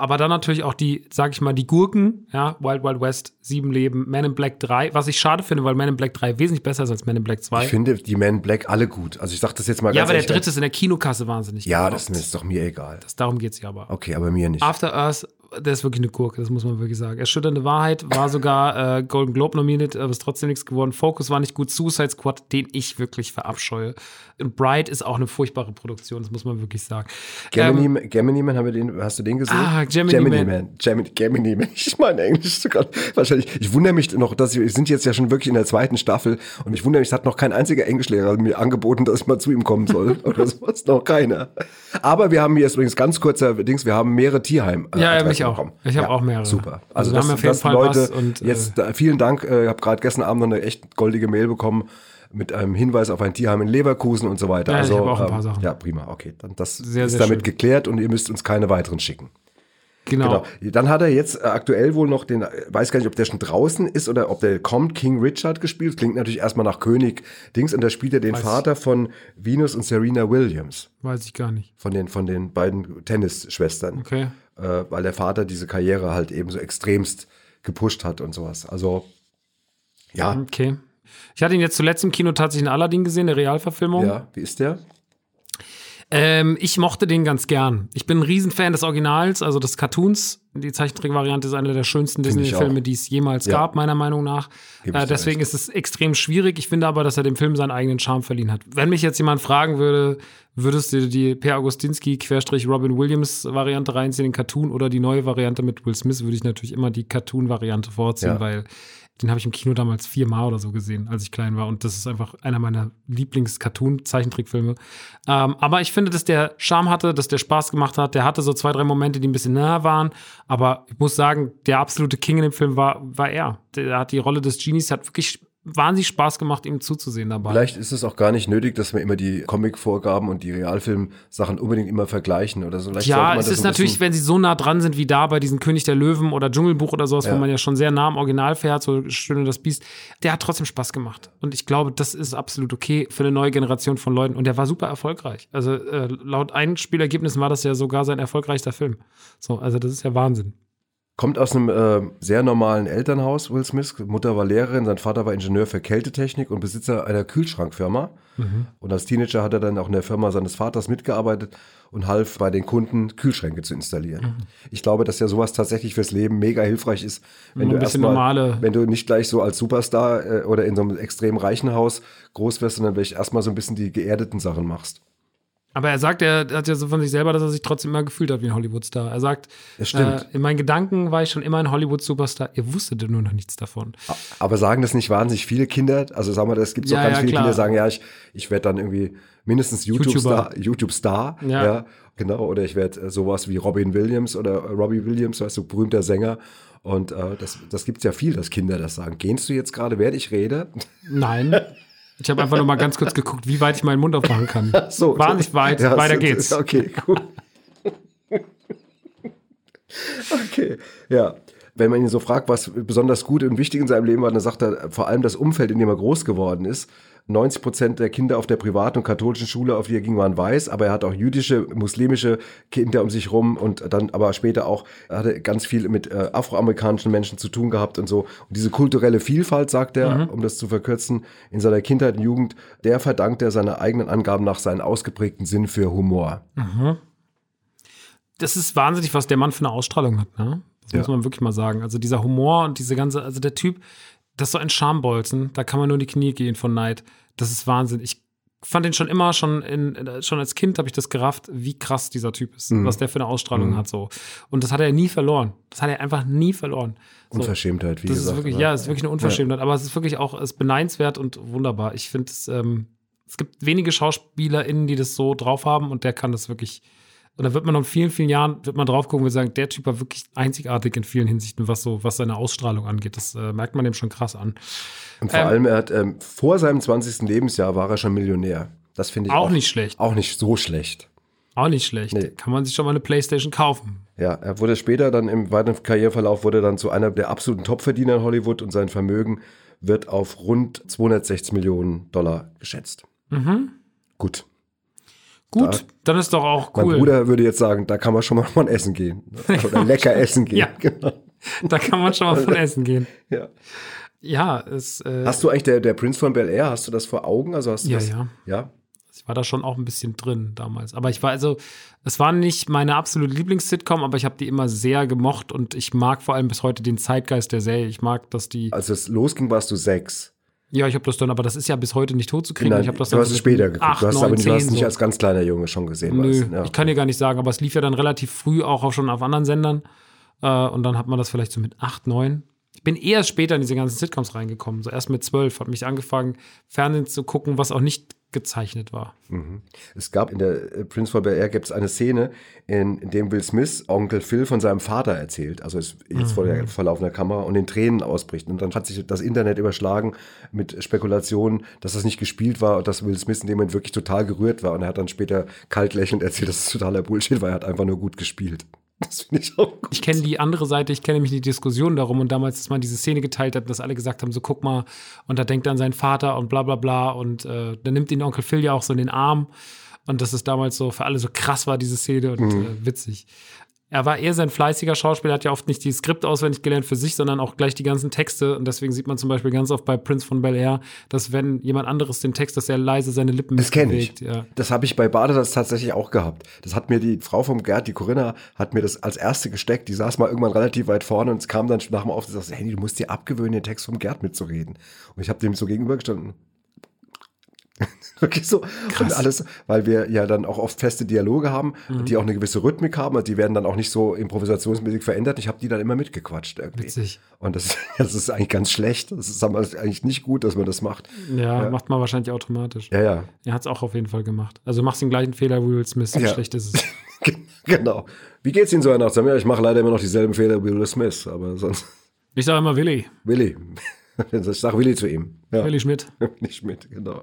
aber dann natürlich auch die, sag ich mal, die Gurken, ja, Wild Wild West, Sieben Leben, Man in Black 3, was ich schade finde, weil Man in Black 3 wesentlich besser ist als Man in Black 2. Ich finde die Men in Black alle gut. Also ich sag das jetzt mal ja, ganz aber der ehrlich. dritte ist in der Kinokasse wahnsinnig. Ja, gefloppt. das ist doch mir egal. Das, darum geht's ja aber. Okay, aber mir nicht. After Earth, der ist wirklich eine Gurke, das muss man wirklich sagen. Erschütternde Wahrheit war sogar äh, Golden Globe nominiert, aber ist trotzdem nichts geworden. Focus war nicht gut. Suicide Squad, den ich wirklich verabscheue. Und Bright ist auch eine furchtbare Produktion, das muss man wirklich sagen. Gemini, Gemini Man, haben wir den, hast du den gesehen? Ähm, Ah, Gemini Man. Man. Gemini, Gemini Man. [LAUGHS] Ich meine Englisch sogar. Wahrscheinlich. Ich wundere mich noch, dass wir, wir sind jetzt ja schon wirklich in der zweiten Staffel und ich wundere mich, es hat noch kein einziger Englischlehrer mir angeboten, dass ich mal zu ihm kommen soll. [LAUGHS] Oder sowas. Noch keiner. Aber wir haben hier übrigens ganz kurzer Dings, wir haben mehrere Tierheim. äh, Ja, ja, mich auch. bekommen. Ich habe Ja, auch mehrere. Super. Also Also, wir das, haben auf jeden das Fall Leute, und, äh, jetzt äh, vielen Dank. Äh, Ich habe gerade gestern Abend noch eine echt goldige Mail bekommen mit einem Hinweis auf ein Tierheim in Leverkusen und so weiter. Ja, ich also, habe auch ein paar ähm, Sachen. Ja, prima. Okay, dann das Sehr, ist sehr damit schön. geklärt und ihr müsst uns keine weiteren schicken. Genau. Genau. Dann hat er jetzt äh, aktuell wohl noch den, äh, weiß gar nicht, ob der schon draußen ist oder ob der kommt, King Richard gespielt. Klingt natürlich erstmal nach König Dings und da spielt er den Weiß Vater von Venus und Serena Williams, Weiß ich gar nicht. von den, von den beiden Tennisschwestern. Okay. Äh, weil der Vater diese Karriere halt eben so extremst gepusht hat und sowas. Also, ja, Okay. Ich hatte ihn jetzt zuletzt im Kino tatsächlich in Aladdin gesehen, der Realverfilmung. ja, wie ist der? Ähm, ich mochte den ganz gern. Ich bin ein Riesenfan des Originals, also des Cartoons. Die Zeichentrickvariante ist einer der schönsten Disney-Filme, die es jemals Ja. gab, meiner Meinung nach. Äh, deswegen recht. ist es extrem schwierig. Ich finde aber, dass er dem Film seinen eigenen Charme verliehen hat. Wenn mich jetzt jemand fragen würde, würdest du die Per Augustinski Querstrich Robin Williams Variante reinziehen, den Cartoon oder die neue Variante mit Will Smith, würde ich natürlich immer die Cartoon-Variante vorziehen, Ja. weil den habe ich im Kino damals viermal oder so gesehen, als ich klein war. Und das ist einfach einer meiner Lieblings-Cartoon-Zeichentrickfilme. Ähm, aber ich finde, dass der Charme hatte, dass der Spaß gemacht hat. Der hatte so zwei, drei Momente, die ein bisschen näher waren. Aber ich muss sagen, der absolute King in dem Film war, war er. Der hat die Rolle des Genies, hat wirklich wahnsinnig Spaß gemacht, ihm zuzusehen dabei. Vielleicht ist es auch gar nicht nötig, dass wir immer die Comic-Vorgaben und die Realfilm-Sachen unbedingt immer vergleichen oder so. Vielleicht Ja, es das ist natürlich, wenn sie so nah dran sind wie da bei diesem König der Löwen oder Dschungelbuch oder sowas, Ja. wo man ja schon sehr nah am Original fährt, so Schön und das Biest, der hat trotzdem Spaß gemacht. Und ich glaube, das ist absolut okay für eine neue Generation von Leuten. Und der war super erfolgreich. Also äh, laut Einspielergebnissen war das ja sogar sein erfolgreichster Film. So, also das ist ja Wahnsinn. Kommt aus einem äh, sehr normalen Elternhaus, Will Smith. Mutter war Lehrerin, sein Vater war Ingenieur für Kältetechnik und Besitzer einer Kühlschrankfirma. Und als Teenager hat er dann auch in der Firma seines Vaters mitgearbeitet und half bei den Kunden Kühlschränke zu installieren. Ich glaube, dass ja sowas tatsächlich fürs Leben mega hilfreich ist, wenn Ein du erstmal, normale- wenn du nicht gleich so als Superstar äh, oder in so einem extrem reichen Haus groß wirst, sondern vielleicht erstmal so ein bisschen die geerdeten Sachen machst. Aber er sagt, er hat ja so von sich selber, dass er sich trotzdem immer gefühlt hat wie ein Hollywood-Star. Er sagt. Äh, in meinen Gedanken war ich schon immer ein Hollywood-Superstar. Ihr wusstet nur noch nichts davon. Aber sagen das nicht wahnsinnig viele Kinder? Also sagen wir, es gibt so Ja, ganz ja, viele klar. Kinder, die sagen, ja, ich, ich werde dann irgendwie mindestens YouTube-Star, YouTube-Star, Ja. ja. genau, oder ich werde äh, sowas wie Robin Williams oder äh, Robbie Williams, weißt du, berühmter Sänger. Und äh, das, das gibt es ja viel, dass Kinder das sagen. Gehst du jetzt gerade, während ich rede? Nein. [LAUGHS] Ich habe einfach nur mal ganz kurz geguckt, wie weit ich meinen Mund aufmachen kann. So, War nicht weit, Ja, weiter so- geht's. Okay, gut. [LAUGHS] okay, ja. Wenn man ihn so fragt, was besonders gut und wichtig in seinem Leben war, dann sagt er vor allem das Umfeld, in dem er groß geworden ist. 90 Prozent der Kinder auf der privaten und katholischen Schule, auf die er ging, waren weiß, aber er hat auch jüdische, muslimische Kinder um sich rum und dann aber später auch, er hatte ganz viel mit äh, afroamerikanischen Menschen zu tun gehabt und so. Und diese kulturelle Vielfalt, sagt er, um das zu verkürzen, in seiner Kindheit und Jugend, der verdankt er seine eigenen Angaben nach seinen ausgeprägten Sinn für Humor. Das ist wahnsinnig, was der Mann für eine Ausstrahlung hat, ne? Das Ja. muss man wirklich mal sagen. Also dieser Humor und diese ganze, also der Typ, das ist so ein Schambolzen, da kann man nur in die Knie gehen von Neid. Das ist Wahnsinn. Ich fand ihn schon immer, schon, in, schon als Kind habe ich das gerafft, wie krass dieser Typ ist, Mhm. was der für eine Ausstrahlung hat so. Und das hat er nie verloren. Das hat er einfach nie verloren. So. Unverschämtheit, wie Das gesagt. ist wirklich, ne? ja, es ist wirklich eine Unverschämtheit, aber es ist wirklich auch es ist beneidenswert und wunderbar. Ich finde es, ähm, es gibt wenige SchauspielerInnen, die das so drauf haben und der kann das wirklich. Und da wird man noch in vielen, vielen Jahren, wird man drauf gucken und sagen, der Typ war wirklich einzigartig in vielen Hinsichten, was so, was seine Ausstrahlung angeht. Das äh, merkt man dem schon krass an. Und vor ähm, allem, er hat ähm, vor seinem 20. Lebensjahr war er schon Millionär. Das finde ich Auch auch, nicht schlecht. Auch nicht so schlecht. Auch nicht schlecht. Nee. Kann man sich schon mal eine Playstation kaufen. Ja, er wurde später dann im weiteren Karriereverlauf wurde dann zu einer der absoluten Topverdiener in Hollywood und sein Vermögen wird auf rund 260 Millionen Dollar geschätzt. Mhm. Gut. Gut, dann ist doch auch Mein cool. Bruder würde jetzt sagen, da kann man schon mal von essen gehen. [LAUGHS] Oder lecker essen gehen. Ja. Genau. Da kann man schon mal von essen gehen. [LAUGHS] Ja. Ja, es, äh, Hast du eigentlich der, der Prinz von Bel Air, hast du das vor Augen? Also hast du Ja, das, ja. Ja. ich war da schon auch ein bisschen drin damals. Aber ich war also, es war nicht meine absolute Lieblings-Sitcom, aber ich habe die immer sehr gemocht und ich mag vor allem bis heute den Zeitgeist der Serie. Ich mag, dass die. Als es losging, warst du sechs. Ja, ich habe das dann, aber das ist ja bis heute nicht tot zu kriegen. Nein, ich habe das du dann hast es später geguckt. acht, du hast neun, aber nicht, du hast nicht so. als ganz kleiner Junge schon gesehen. Nö, ja. ich kann dir gar nicht sagen, aber es lief ja dann relativ früh auch, auch schon auf anderen Sendern. Äh, und dann hat man das vielleicht so mit acht, neun. Ich bin eher später in diese ganzen Sitcoms reingekommen. So erst mit zwölf habe mich angefangen, Fernsehen zu gucken, was auch nicht gezeichnet war. Es gab in der äh, Prince von Bel Air gibt es eine Szene, in, in dem Will Smith Onkel Phil von seinem Vater erzählt, also ist jetzt vor der verlaufender Kamera und in Tränen ausbricht. Und dann hat sich das Internet überschlagen mit Spekulationen, dass das nicht gespielt war und dass Will Smith in dem Moment wirklich total gerührt war. Und er hat dann später kalt lächelnd erzählt, dass es totaler Bullshit war. Er hat einfach nur gut gespielt. Das finde ich auch gut. Ich kenne die andere Seite, ich kenne nämlich die Diskussion darum und damals, dass man diese Szene geteilt hat, dass alle gesagt haben, so guck mal, und da denkt er an seinen Vater und bla bla bla und äh, dann nimmt ihn Onkel Phil ja auch so in den Arm und dass es damals so für alle so krass war, diese Szene und äh, witzig. Er war eher sein fleißiger Schauspieler, hat ja oft nicht die Skript auswendig gelernt für sich, sondern auch gleich die ganzen Texte. Und deswegen sieht man zum Beispiel ganz oft bei Prince von Bel Air, dass wenn jemand anderes den Text, dass er leise seine Lippen Das kenne ich. Ja. Das habe ich bei Bade das tatsächlich auch gehabt. Das hat mir die Frau vom Gerd, die Corinna, hat mir das als erste gesteckt. Die saß mal irgendwann relativ weit vorne und es kam dann nach dem Auftritt und sagte, Henny, du musst dir abgewöhnen, den Text vom Gerd mitzureden. Und ich habe dem so gegenübergestanden. [LAUGHS] Wirklich so. Und alles, weil wir ja dann auch oft feste Dialoge haben, die auch eine gewisse Rhythmik haben. Also die werden dann auch nicht so improvisationsmäßig verändert. Ich habe die dann immer mitgequatscht irgendwie. Witzig. Und das, [LAUGHS] das ist eigentlich ganz schlecht. Das ist eigentlich nicht gut, dass man das macht. Ja, macht man wahrscheinlich automatisch. Ja, ja. Er hat es auch auf jeden Fall gemacht. Also machst den gleichen Fehler wie Will Smith. Ja. schlecht ist es. [LAUGHS] genau. Wie geht's Ihnen so, Herr Nachtsam? Ja, ich mache leider immer noch dieselben Fehler wie Will Smith, aber sonst Ich sage immer Willi. Willi. Ich sag Willi zu ihm. Ja. Willi Schmidt. Nicht mit, genau.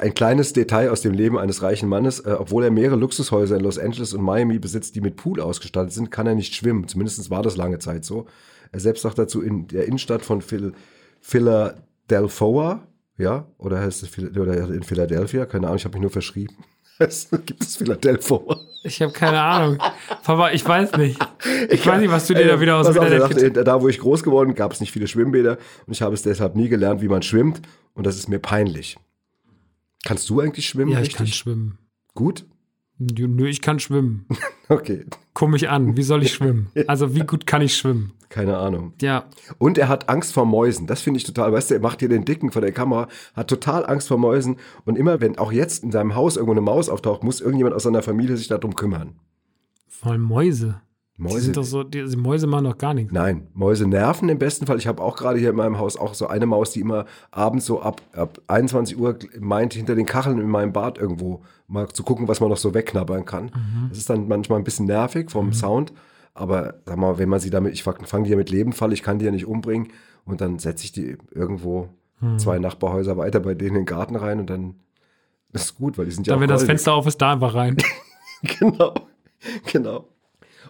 Ein kleines Detail aus dem Leben eines reichen Mannes. Äh, obwohl er mehrere Luxushäuser in Los Angeles und Miami besitzt, die mit Pool ausgestattet sind, kann er nicht schwimmen. Zumindest war das lange Zeit so. Er selbst sagt dazu, in der Innenstadt von Phil, Philadelphia, ja, oder heißt es oder in Philadelphia, keine Ahnung, ich habe mich nur verschrieben. [LAUGHS] Gibt es Philadelphia. Ich habe keine Ahnung. Papa, ich weiß nicht. [LAUGHS] Ich weiß nicht, was du dir Äh, da wieder aus dem er Internet Da, wo ich groß geworden bin, gab es nicht viele Schwimmbäder und ich habe es deshalb nie gelernt, wie man schwimmt und das ist mir peinlich. Kannst du eigentlich schwimmen? Ja, ich richtig? kann schwimmen. Gut? Nö, ich kann schwimmen. [LAUGHS] Okay, Guck mich an. Wie soll ich schwimmen? [LAUGHS] Also, wie gut kann ich schwimmen? keine Ahnung. Ja, Und er hat Angst vor Mäusen. Das finde ich total. Weißt du, er macht hier den Dicken vor der Kamera, hat total Angst vor Mäusen. Und immer, wenn auch jetzt in seinem Haus irgendwo eine Maus auftaucht, muss irgendjemand aus seiner Familie sich darum kümmern. vor allem Mäuse. Die Mäuse. sind doch so, die, die Mäuse machen doch gar nichts. Nein, Mäuse nerven im besten Fall. Ich habe auch gerade hier in meinem Haus auch so eine Maus, die immer abends so ab, ab 21 Uhr meint, hinter den Kacheln in meinem Bad irgendwo mal zu gucken, was man noch so wegknabbern kann. Das ist dann manchmal ein bisschen nervig vom Sound. Aber sag mal, wenn man sie damit, ich fange die ja mit Leben fall, ich kann die ja nicht umbringen. Und dann setze ich die irgendwo zwei Nachbarhäuser weiter bei denen in den Garten rein und dann ist es gut, weil die sind ja Dann, wenn das. Fenster auf ist, da einfach rein. [LAUGHS] Genau, genau.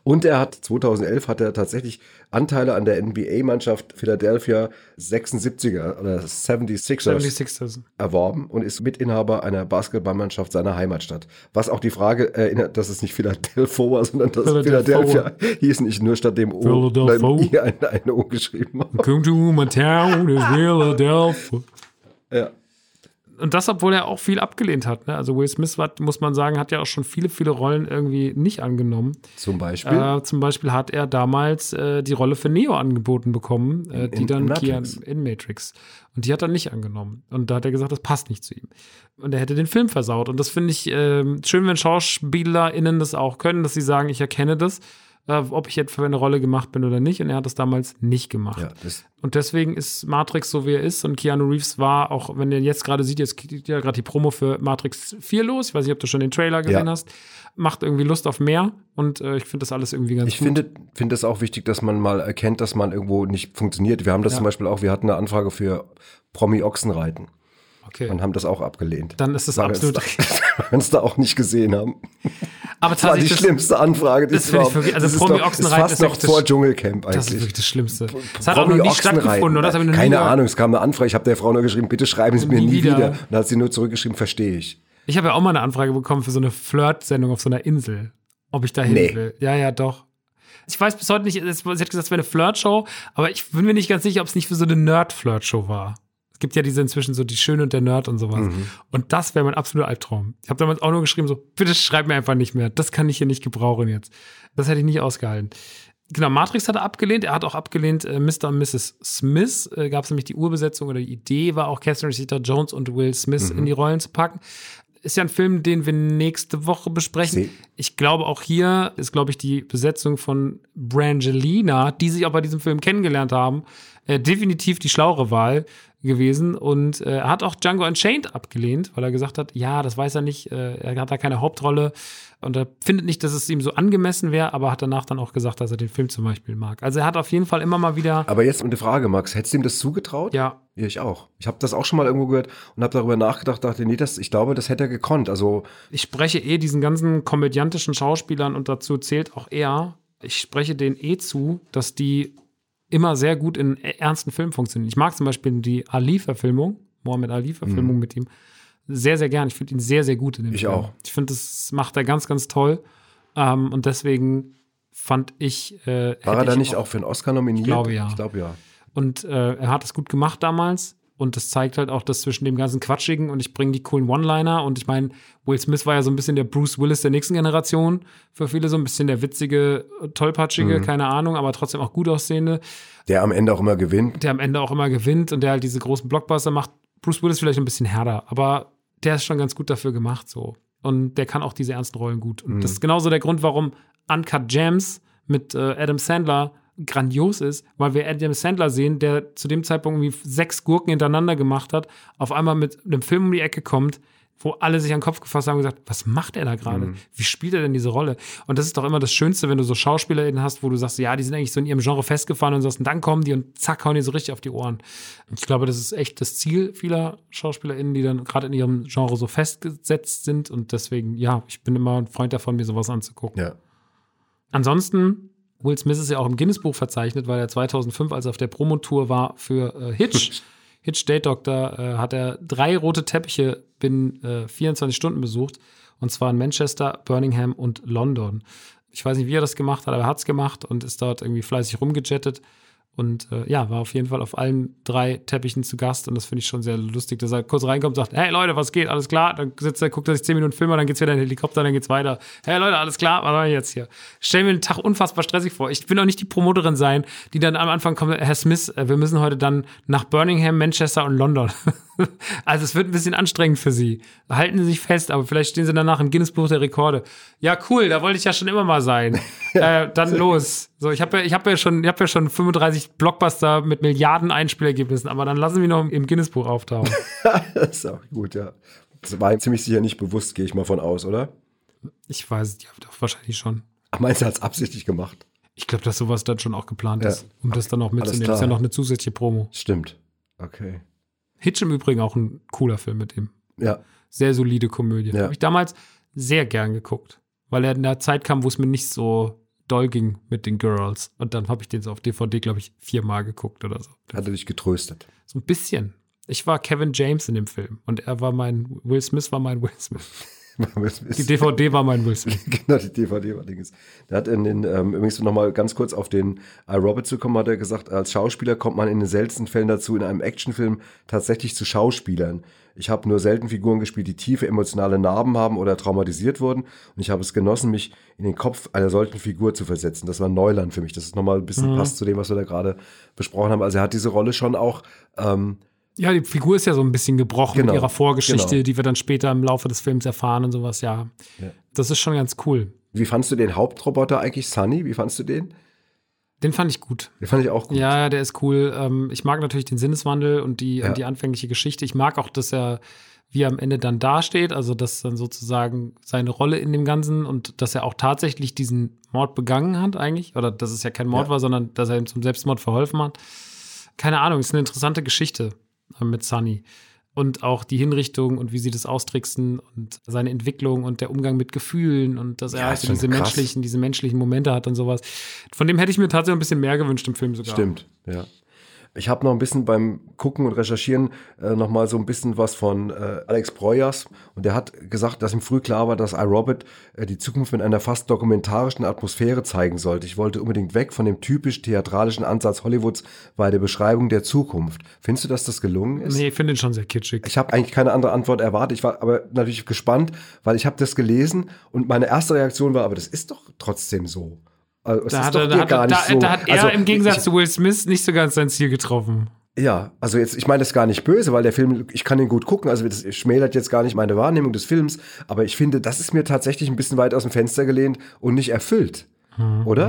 Und er hat 2011 hat er tatsächlich Anteile an der NBA-Mannschaft Philadelphia 76er oder 76ers 76ers. erworben und ist Mitinhaber einer Basketballmannschaft seiner Heimatstadt. Was auch die Frage erinnert, dass es nicht Philadelphia war, sondern dass Philadelphia. Philadelphia hieß nicht nur statt dem O eine, eine O geschrieben. Come to my town is Philadelphia. Ja. Und das, obwohl er auch viel abgelehnt hat. Ne? Also Will Smith, hat, muss man sagen, hat ja auch schon viele, viele Rollen irgendwie nicht angenommen. Zum Beispiel. Äh, zum Beispiel hat er damals äh, die Rolle für Neo angeboten bekommen, äh, die in dann Keanu Matrix. in Matrix. Und die hat er nicht angenommen. Und da hat er gesagt, das passt nicht zu ihm. Und er hätte den Film versaut. Und das finde ich ähm, schön, wenn SchauspielerInnen das auch können, dass sie sagen, ich erkenne das, äh, ob ich jetzt für eine Rolle gemacht bin oder nicht. Und er hat das damals nicht gemacht. ja, Und deswegen ist Matrix so, wie er ist. Und Keanu Reeves war, auch wenn ihr jetzt gerade sieht, jetzt geht ja gerade die Promo für Matrix 4 los. Ich weiß nicht, ob du schon den Trailer gesehen Ja. hast. Macht irgendwie Lust auf mehr. Und äh, ich finde das alles irgendwie ganz Ich gut. finde, finde es auch wichtig, dass man mal erkennt, dass man irgendwo nicht funktioniert. Wir haben das Ja. zum Beispiel auch, wir hatten eine Anfrage für Promi-Ochsenreiten okay. und haben das auch abgelehnt. Dann ist absolut. es da- weil wir es [LAUGHS] da auch nicht gesehen haben. [LAUGHS] Aber Das war die das, schlimmste Anfrage. die das ich wirklich- also das ist Promi-Ochsenreiten doch- ist fast noch vor Dschungelcamp das ist eigentlich. wirklich das Schlimmste. Das hat auch noch nie stattgefunden, oder? Keine. Ahnung, es kam eine Anfrage. Ich habe der Frau nur geschrieben, bitte schreiben Sie mir Nie wieder. wieder. Und dann hat sie nur zurückgeschrieben, verstehe ich. Ich habe ja auch mal eine Anfrage bekommen für so eine Flirt-Sendung auf so einer Insel. Ob ich da hin Nee. will. Ja, ja, doch. Ich weiß bis heute nicht, sie hat gesagt, es wäre eine Flirt-Show, aber ich bin mir nicht ganz sicher, ob es nicht für so eine Nerd-Flirt-Show war. Es gibt ja diese inzwischen so die Schöne und der Nerd und sowas. Und das wäre mein absoluter Albtraum. Ich habe damals auch nur geschrieben, so, bitte schreib mir einfach nicht mehr. Das kann ich hier nicht gebrauchen jetzt. Das hätte ich nicht ausgehalten. Genau, Matrix hat er abgelehnt. Er hat auch abgelehnt äh, Mr. und Mrs. Smith. Äh, Gab es nämlich die Urbesetzung oder die Idee war auch Catherine Zeta-Jones und Will Smith in die Rollen zu packen. Ist ja ein Film, den wir nächste Woche besprechen. Sie- Ich glaube, auch hier ist, glaube ich, die Besetzung von Brangelina, die sich auch bei diesem Film kennengelernt haben, äh, definitiv die schlauere Wahl gewesen. Und äh, er hat auch Django Unchained abgelehnt, weil er gesagt hat, ja, das weiß er nicht, äh, er hat da keine Hauptrolle und er findet nicht, dass es ihm so angemessen wäre, aber hat danach dann auch gesagt, dass er den Film zum Beispiel mag. Also er hat auf jeden Fall immer mal wieder, Aber jetzt eine Frage, Max. Hättest du ihm das zugetraut? ja, Ja, ich auch. Ich habe das auch schon mal irgendwo gehört und habe darüber nachgedacht, dachte, nee, das, ich glaube, das hätte er gekonnt. Also, ich spreche eh diesen ganzen komödiantischen Schauspielern und dazu zählt auch er, ich spreche denen eh zu, dass die immer sehr gut in ernsten Filmen funktionieren. Ich mag zum Beispiel die Ali-Verfilmung, Mohammed Ali-Verfilmung mit ihm, sehr, sehr gern. Ich finde ihn sehr, sehr gut in dem Ich Film. auch. Ich finde, das macht er ganz, ganz toll. Ähm, und deswegen fand ich. Äh, war er da ich nicht auch für einen Oscar nominiert? glaube, ja. Ich glaube ja. Und äh, er hat es gut gemacht damals. Und das zeigt halt auch das zwischen dem ganzen Quatschigen und ich bringe die coolen One-Liner. Und ich meine, Will Smith war ja so ein bisschen der Bruce Willis der nächsten Generation. Für viele so ein bisschen der witzige, äh, tollpatschige, keine Ahnung, aber trotzdem auch gut aussehende, Der am Ende auch immer gewinnt. der am Ende auch immer gewinnt und der halt diese großen Blockbuster macht. Bruce Willis vielleicht ein bisschen härter, aber der ist schon ganz gut dafür gemacht so. Und der kann auch diese ernsten Rollen gut. Und das ist genauso der Grund, warum Uncut Gems mit äh, Adam Sandler grandios ist, weil wir Adam Sandler sehen, der zu dem Zeitpunkt irgendwie sechs Gurken hintereinander gemacht hat, auf einmal mit einem Film um die Ecke kommt, wo alle sich an den Kopf gefasst haben und gesagt, was macht er da gerade? Wie spielt er denn diese Rolle? Und das ist doch immer das Schönste, wenn du so SchauspielerInnen hast, wo du sagst, ja, die sind eigentlich so in ihrem Genre festgefahren und sagst, und dann kommen die und zack, hauen die so richtig auf die Ohren. Und ich glaube, das ist echt das Ziel vieler SchauspielerInnen, die dann gerade in ihrem Genre so festgesetzt sind. Und deswegen, ja, ich bin immer ein Freund davon, mir sowas anzugucken. Ja. Ansonsten, Will Smith ist ja auch im Guinness-Buch verzeichnet, weil er 2005, als er auf der Promotour war für äh, Hitch, [LAUGHS] Hitch Date Doctor, äh, hat er drei rote Teppiche binnen äh, 24 Stunden besucht. Und zwar in Manchester, Birmingham und London. Ich weiß nicht, wie er das gemacht hat, aber er hat es gemacht und ist dort irgendwie fleißig rumgejettet. Und äh, ja, war auf jeden Fall auf allen drei Teppichen zu Gast und das finde ich schon sehr lustig, dass er kurz reinkommt und sagt, hey Leute, was geht, alles klar? Dann sitzt er, guckt er sich zehn Minuten Filme, dann geht's wieder in den Helikopter, dann geht's weiter. Hey Leute, alles klar, was mache ich jetzt hier? Stell mir den Tag unfassbar stressig vor. Ich will auch nicht die Promoterin sein, die dann am Anfang kommt, Herr Smith, äh, wir müssen heute dann nach Birmingham, Manchester und London. [LAUGHS] also es wird ein bisschen anstrengend für Sie. Halten Sie sich fest, aber vielleicht stehen Sie danach im Guinness-Buch der Rekorde. Ja, cool, da wollte ich ja schon immer mal sein. [LAUGHS] äh, dann los. So, ich habe ja, ich habe ja schon, ich habe ja schon 35 Blockbuster mit Milliarden Einspielergebnissen, aber dann lassen Sie mich noch im Guinness-Buch auftauchen. das [LAUGHS] ist auch gut, ja. Das war ihm ziemlich sicher nicht bewusst, gehe ich mal von aus, oder? Ich weiß, ja, doch wahrscheinlich schon. Ach, meinst du, er hat es absichtlich gemacht? Ich glaube, dass sowas dann schon auch geplant Ja. ist, um das dann auch mitzunehmen. Das ist ja noch eine zusätzliche Promo. Stimmt. Okay. Hitch im Übrigen auch ein cooler Film mit ihm. Ja. Sehr solide Komödie. Ja. Habe ich damals sehr gern geguckt, weil er in der Zeit kam, wo es mir nicht so doll ging mit den Girls. Und dann habe ich den so auf DVD, glaube ich, viermal geguckt oder so. Hat er dich getröstet. So ein bisschen. Ich war Kevin James in dem Film und er war mein, Will Smith war mein Will Smith. [LAUGHS] Die DVD war mein Will Smith. [LAUGHS] genau, die DVD war Dinges. Der hat in den, ähm, übrigens nochmal ganz kurz auf den I, Robert zu kommen, hat er gesagt, als Schauspieler kommt man in den seltensten Fällen dazu, in einem Actionfilm tatsächlich zu Schauspielern. Ich habe nur selten Figuren gespielt, die tiefe emotionale Narben haben oder traumatisiert wurden. Und ich habe es genossen, mich in den Kopf einer solchen Figur zu versetzen. Das war Neuland für mich. Das ist nochmal ein bisschen Mhm. passt zu dem, was wir da gerade besprochen haben. Also er hat diese Rolle schon auch ähm, Ja, die Figur ist ja so ein bisschen gebrochen Genau, mit ihrer Vorgeschichte, genau. die wir dann später im Laufe des Films erfahren und sowas, ja. Ja. Das ist schon ganz cool. Wie fandst du den Hauptroboter eigentlich, Sunny? Wie fandst du den? Den fand ich gut. Den fand ich auch gut. Ja, der ist cool. Ähm, ich mag natürlich den Sinneswandel und die, Ja. und die anfängliche Geschichte. Ich mag auch, dass er, wie er am Ende dann dasteht, also dass dann sozusagen seine Rolle in dem Ganzen und dass er auch tatsächlich diesen Mord begangen hat eigentlich. Oder dass es ja kein Mord Ja. war, sondern dass er ihm zum Selbstmord verholfen hat. Keine Ahnung, ist eine interessante Geschichte äh, mit Sunny. Und auch die Hinrichtung und wie sie das austricksen und seine Entwicklung und der Umgang mit Gefühlen und dass er Ja, ist so schon diese krass. menschlichen, diese menschlichen Momente hat und sowas. Von dem hätte ich mir tatsächlich ein bisschen mehr gewünscht im Film sogar. Stimmt, ja. Ich habe noch ein bisschen beim Gucken und Recherchieren äh, noch mal so ein bisschen was von äh, Alex Breuers und der hat gesagt, dass ihm früh klar war, dass iRobot äh, die Zukunft mit einer fast dokumentarischen Atmosphäre zeigen sollte. Ich wollte unbedingt weg von dem typisch theatralischen Ansatz Hollywoods bei der Beschreibung der Zukunft. Findest du, dass das gelungen ist? Nee, ich finde ihn schon sehr kitschig. Ich habe eigentlich keine andere Antwort erwartet. Ich war aber natürlich gespannt, weil ich habe das gelesen und meine erste Reaktion war, aber das ist doch trotzdem so. Also, Da hat, er, da, hat, da, so. da hat er Also, im Gegensatz ich, zu Will Smith nicht so ganz sein Ziel getroffen. Ja, also jetzt, ich meine das gar nicht böse, weil der Film, ich kann den gut gucken, also das schmälert jetzt gar nicht meine Wahrnehmung des Films, aber ich finde, das ist mir tatsächlich ein bisschen weit aus dem Fenster gelehnt und nicht erfüllt, oder?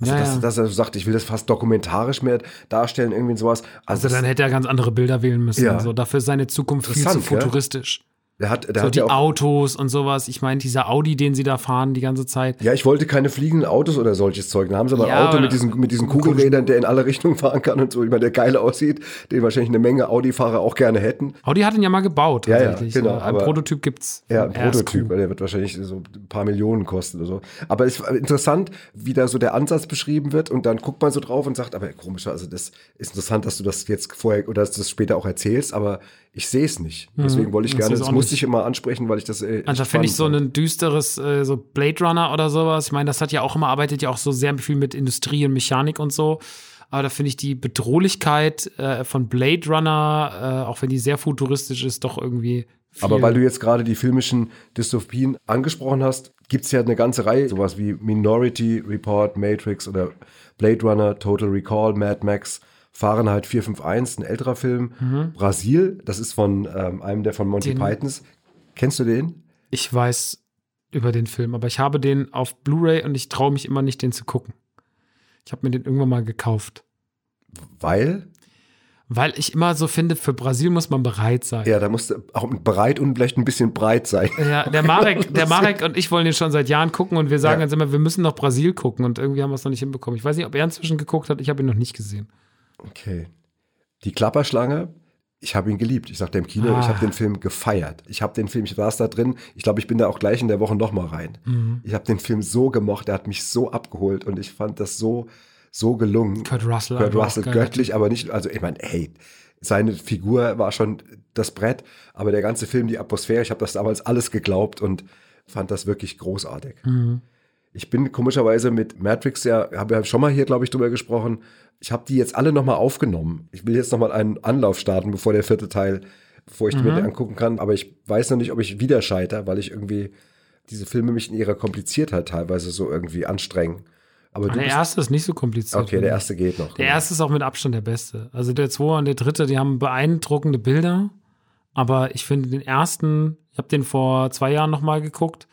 Also, Ja, dass, ja. dass er so sagt, ich will das fast dokumentarisch mehr darstellen, irgendwie sowas. Also, Also dann hätte er ganz andere Bilder wählen müssen. Ja. So, dafür ist seine Zukunft viel zu futuristisch. Der hat, der So hat die ja auch, Autos und sowas. Ich meine, dieser Audi, den sie da fahren die ganze Zeit. ja, ich wollte keine fliegenden Autos oder solches Zeug. Dann haben sie aber Ja, ein Auto mit diesen, mit diesen Kugelrädern, der in alle Richtungen fahren kann und so, ich meine, der geil aussieht, den wahrscheinlich eine Menge Audi-Fahrer auch gerne hätten. Audi hat ihn ja mal gebaut, Ja, ja, tatsächlich. genau, so, ein aber- Prototyp gibt's. Ja, ein Prototyp, der wird wahrscheinlich so ein paar Millionen kosten oder so. Aber es ist interessant, wie da so der Ansatz beschrieben wird und dann guckt man so drauf und sagt, aber komisch, also das ist interessant, dass du das jetzt vorher oder dass du das später auch erzählst, aber ich sehe es nicht. Deswegen wollte ich gerne, das auch musste nicht. ich immer ansprechen, weil ich das äh, echt Anstatt finde ich so fand. ein düsteres, äh, so Blade Runner oder sowas. Ich meine, das hat ja auch immer, arbeitet ja auch so sehr viel mit Industrie und Mechanik und so. Aber da finde ich die Bedrohlichkeit äh, von Blade Runner, äh, auch wenn die sehr futuristisch ist, doch irgendwie. Viel. Aber weil du jetzt gerade die filmischen Dystopien angesprochen hast, gibt es ja eine ganze Reihe, sowas wie Minority Report, Matrix oder Blade Runner, Total Recall, Mad Max, Fahrenheit 451, ein älterer Film. Brasil, das ist von ähm, einem der von Monty Den- Pythons. Kennst du den? ich weiß über den Film, aber ich habe den auf Blu-ray und ich traue mich immer nicht, den zu gucken. Ich habe mir den irgendwann mal gekauft. Weil, Weil ich immer so finde, für Brasil muss man bereit sein. ja, da musste auch bereit und vielleicht ein bisschen breit sein. Ja, der Marek, [LAUGHS] der Marek und ich wollen den schon seit Jahren gucken und wir sagen Ja. jetzt immer, wir müssen noch Brasil gucken und irgendwie haben wir es noch nicht hinbekommen. Ich weiß nicht, ob er inzwischen geguckt hat, ich habe ihn noch nicht gesehen. Okay. Die Klapperschlange, ich habe ihn geliebt. Ich sagte im Kino, ich Ah. habe den Film gefeiert. Ich habe den Film, ich saß da drin, ich glaube, ich bin da auch gleich in der Woche nochmal rein. Mhm. Ich habe den Film so gemocht, der hat mich so abgeholt und ich fand das so, so gelungen. Kurt Russell. Kurt Russell göttlich, aber nicht, also ich meine, hey, seine Figur war schon das Brett, aber der ganze Film, die Atmosphäre, ich habe das damals alles geglaubt und fand das wirklich großartig. Mhm. Ich bin komischerweise mit Matrix ja, habe ja schon mal hier, glaube ich, drüber gesprochen. Ich habe die jetzt alle nochmal aufgenommen. Ich will jetzt nochmal einen Anlauf starten, bevor der vierte Teil, bevor ich die mir angucken kann. Aber ich weiß noch nicht, ob ich wieder scheitere, weil ich irgendwie diese Filme mich in ihrer Kompliziertheit teilweise so irgendwie anstrengen. Aber du Der erste ist nicht so kompliziert. okay, der erste geht noch. Der erste ist auch mit Abstand der beste. Also der zweite und der dritte, die haben beeindruckende Bilder. Aber ich finde den ersten, ich habe den vor zwei Jahren nochmal geguckt,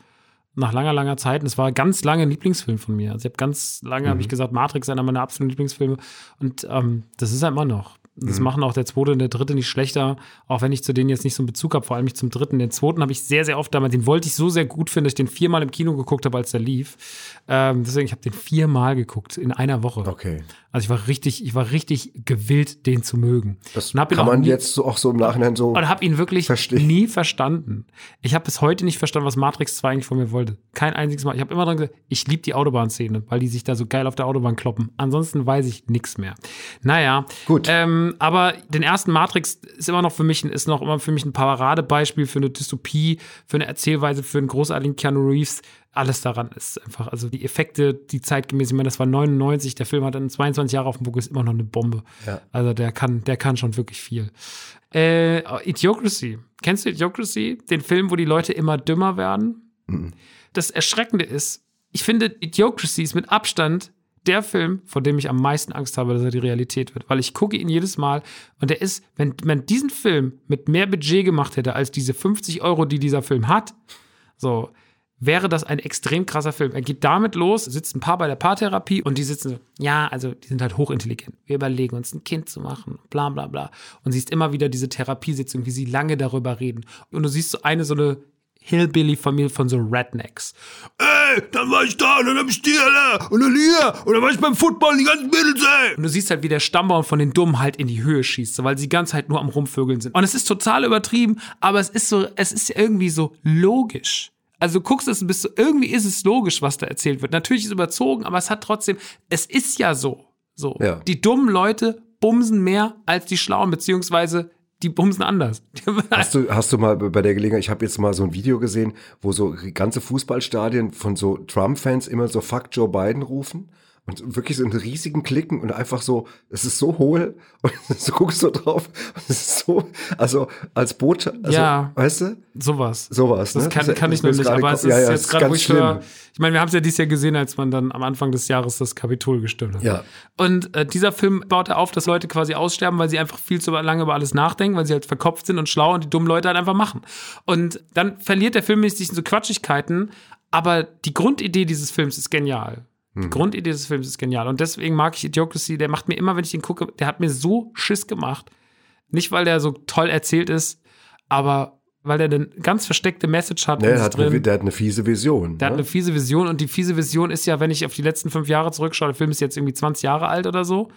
nach langer, langer Zeit. Und es war ganz lange ein Lieblingsfilm von mir. Also ich habe ganz lange, habe ich gesagt, Matrix ist einer meiner absoluten Lieblingsfilme. Und ähm, das ist er immer noch. Das machen auch der zweite und der dritte nicht schlechter, auch wenn ich zu denen jetzt nicht so einen Bezug habe, vor allem nicht zum dritten. Den zweiten habe ich sehr, sehr oft damals, den wollte ich so sehr gut finden, dass ich den viermal im Kino geguckt habe, als der lief. Ähm, deswegen, ich habe den viermal geguckt in einer Woche. Okay. Also ich war richtig, ich war richtig gewillt, den zu mögen. Das kann man nie- jetzt so, auch so im Nachhinein so. Und habe ihn wirklich Versteh. nie verstanden. Ich habe bis heute nicht verstanden, was Matrix 2 eigentlich von mir wollte. Kein einziges Mal. Ich habe immer dran gesagt, ich liebe die Autobahnszene, weil die sich da so geil auf der Autobahn kloppen. Ansonsten weiß ich nichts mehr. Naja. Gut. Ähm, aber den ersten Matrix ist immer noch für mich, ist noch immer für mich ein Paradebeispiel für eine Dystopie, für eine Erzählweise, für einen großartigen Keanu Reeves. Alles daran ist einfach, also die Effekte, die zeitgemäß, ich meine, das war 99, der Film hat dann 22 Jahre auf dem Buckel, ist immer noch eine Bombe. Ja. Also der kann, der kann schon wirklich viel. Äh, Idiocracy. Kennst du Idiocracy? Den Film, wo die Leute immer dümmer werden? Das Erschreckende ist, ich finde, Idiocracy ist mit Abstand der Film, vor dem ich am meisten Angst habe, dass er die Realität wird. Weil ich gucke ihn jedes Mal und der ist, wenn man diesen Film mit mehr Budget gemacht hätte als diese 50 Euro, die dieser Film hat, so, wäre das ein extrem krasser Film. Er geht damit los, sitzt ein Paar bei der Paartherapie und die sitzen so, ja, also die sind halt hochintelligent. Wir überlegen uns ein Kind zu machen, bla bla bla. Und siehst immer wieder diese Therapiesitzung, wie sie lange darüber reden. Und du siehst so eine, so eine Hillbilly-Familie von so Rednecks. Ey, dann war ich da, und dann hab ich die alle, und dann hier, und dann war ich beim Football, die ganzen Mädels, ey. Und du siehst halt, wie der Stammbaum von den Dummen halt in die Höhe schießt, so, weil sie die ganze Zeit nur am Rumvögeln sind. Und es ist total übertrieben, aber es ist so, es ist irgendwie so logisch. Also du guckst es und bist so, irgendwie ist es logisch, was da erzählt wird. Natürlich ist es überzogen, aber es hat trotzdem, es ist ja so. So. Ja. Die dummen Leute bumsen mehr als die Schlauen, beziehungsweise die bumsen anders. [LAUGHS] Hast du, hast du mal bei der Gelegenheit, ich habe jetzt mal so ein Video gesehen, wo so ganze Fußballstadien von so Trump-Fans immer so Fuck Joe Biden rufen und wirklich so einen riesigen Klicken und einfach so, es ist so hohl [LAUGHS] und du guckst so drauf, es ist so, also als Botschaft, also, Ja. weißt du, sowas. sowas. Das ne? kann, Das- kann ich das noch nicht, aber es ist ja, ja, jetzt gerade, wo ich höre, ich meine, wir haben es ja dieses Jahr gesehen, als man dann am Anfang des Jahres das Kapitol gestürmt hat. Ja. Und äh, dieser Film baut auf, dass Leute quasi aussterben, weil sie einfach viel zu lange über alles nachdenken, weil sie halt verkopft sind und schlau und die dummen Leute halt einfach machen. Und dann verliert der Film sich in so Quatschigkeiten, aber die Grundidee dieses Films ist genial. Die Hm. Grundidee des Films ist genial. Und deswegen mag ich Idiocracy. Der macht mir immer, wenn ich den gucke, der hat mir so Schiss gemacht. Nicht, weil der so toll erzählt ist, aber weil der eine ganz versteckte Message hat. Ne, sich hat eine, drin. der hat eine fiese Vision. Der hat ne? eine fiese Vision und die fiese Vision ist ja, wenn ich auf die letzten fünf Jahre zurückschaue, der Film ist jetzt irgendwie 20 Jahre alt oder so.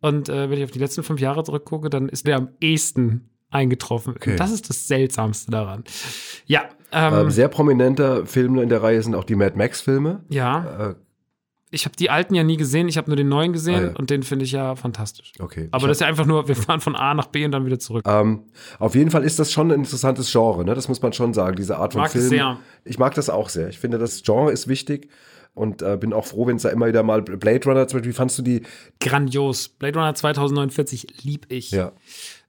Und äh, wenn ich auf die letzten fünf Jahre zurückgucke, dann ist der am ehesten eingetroffen. Okay. Das ist das Seltsamste daran. Ja, ähm, Ähm, sehr prominenter Film in der Reihe sind auch die Mad Max-Filme. ja. Äh, Ich habe die alten ja nie gesehen, ich habe nur den neuen gesehen Ah, ja. und den finde ich ja fantastisch. okay. Aber das ist ja einfach nur, wir fahren von A nach B und dann wieder zurück. Ähm, auf jeden Fall ist das schon ein interessantes Genre, ne? Das muss man schon sagen, diese Art von Mag Film. sehr. Ich mag das auch sehr. Ich finde, das Genre ist wichtig und äh, bin auch froh, wenn es da immer wieder mal Blade Runner zum Beispiel, wie fandst du die? Grandios. Blade Runner 2049 lieb ich. Ja.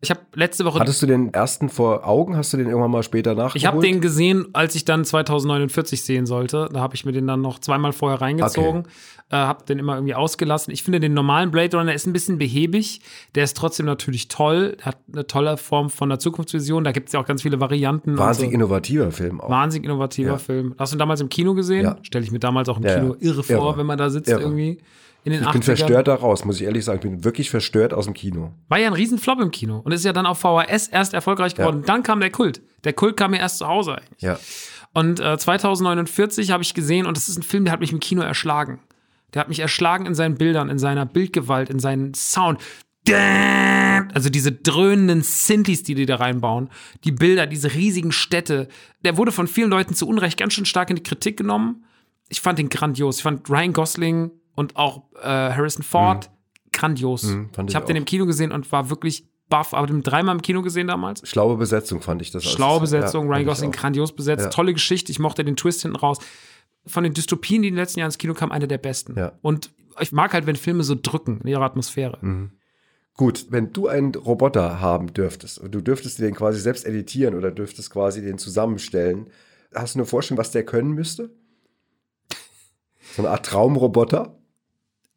Ich habe letzte Woche Hattest du den ersten vor Augen? Hast du den irgendwann mal später nachgeholt? Ich habe den gesehen, als ich dann 2049 sehen sollte. Da habe ich mir den dann noch zweimal vorher reingezogen. Äh, habe den immer irgendwie ausgelassen. Ich finde den normalen Blade Runner ist ein bisschen behäbig. Der ist trotzdem natürlich toll. Hat eine tolle Form von der Zukunftsvision. Da gibt es ja auch ganz viele Varianten. Wahnsinnig so. innovativer Film auch. Wahnsinnig innovativer Ja. Film. Hast du ihn damals im Kino gesehen? Ja. Stelle ich mir damals auch im Ja, Kino irre vor, Irre. wenn man da sitzt Irre. irgendwie in den Ich 80ern. bin verstört da raus, muss ich ehrlich sagen. Ich bin wirklich verstört aus dem Kino. War ja ein Riesenflop im Kino und ist ja dann auf VHS erst erfolgreich geworden. Ja. Dann kam der Kult. Der Kult kam mir erst zu Hause eigentlich. Ja. Und äh, 2049 habe ich gesehen und das ist ein Film, der hat mich im Kino erschlagen. Der hat mich erschlagen in seinen Bildern, in seiner Bildgewalt, in seinen Sound. Also diese dröhnenden Synthes, die die da reinbauen, die Bilder, diese riesigen Städte. Der wurde von vielen Leuten zu Unrecht ganz schön stark in die Kritik genommen. Ich fand ihn grandios. Ich fand Ryan Gosling und auch äh, Harrison Ford grandios. Mhm, ich ich habe den im Kino gesehen und war wirklich baff. Aber den dreimal im Kino gesehen damals. Schlaue Besetzung fand ich das. Schlaue Besetzung, Ja, Ryan Gosling grandios besetzt, Ja. tolle Geschichte. Ich mochte den Twist hinten raus. Von den Dystopien, die in den letzten Jahren ins Kino kamen, eine der besten. Ja. Und ich mag halt, wenn Filme so drücken in ihrer Atmosphäre. Mhm. Gut, wenn du einen Roboter haben dürftest und du dürftest den quasi selbst editieren oder dürftest quasi den zusammenstellen, hast du eine Vorstellung, was der können müsste? So eine Art Traumroboter?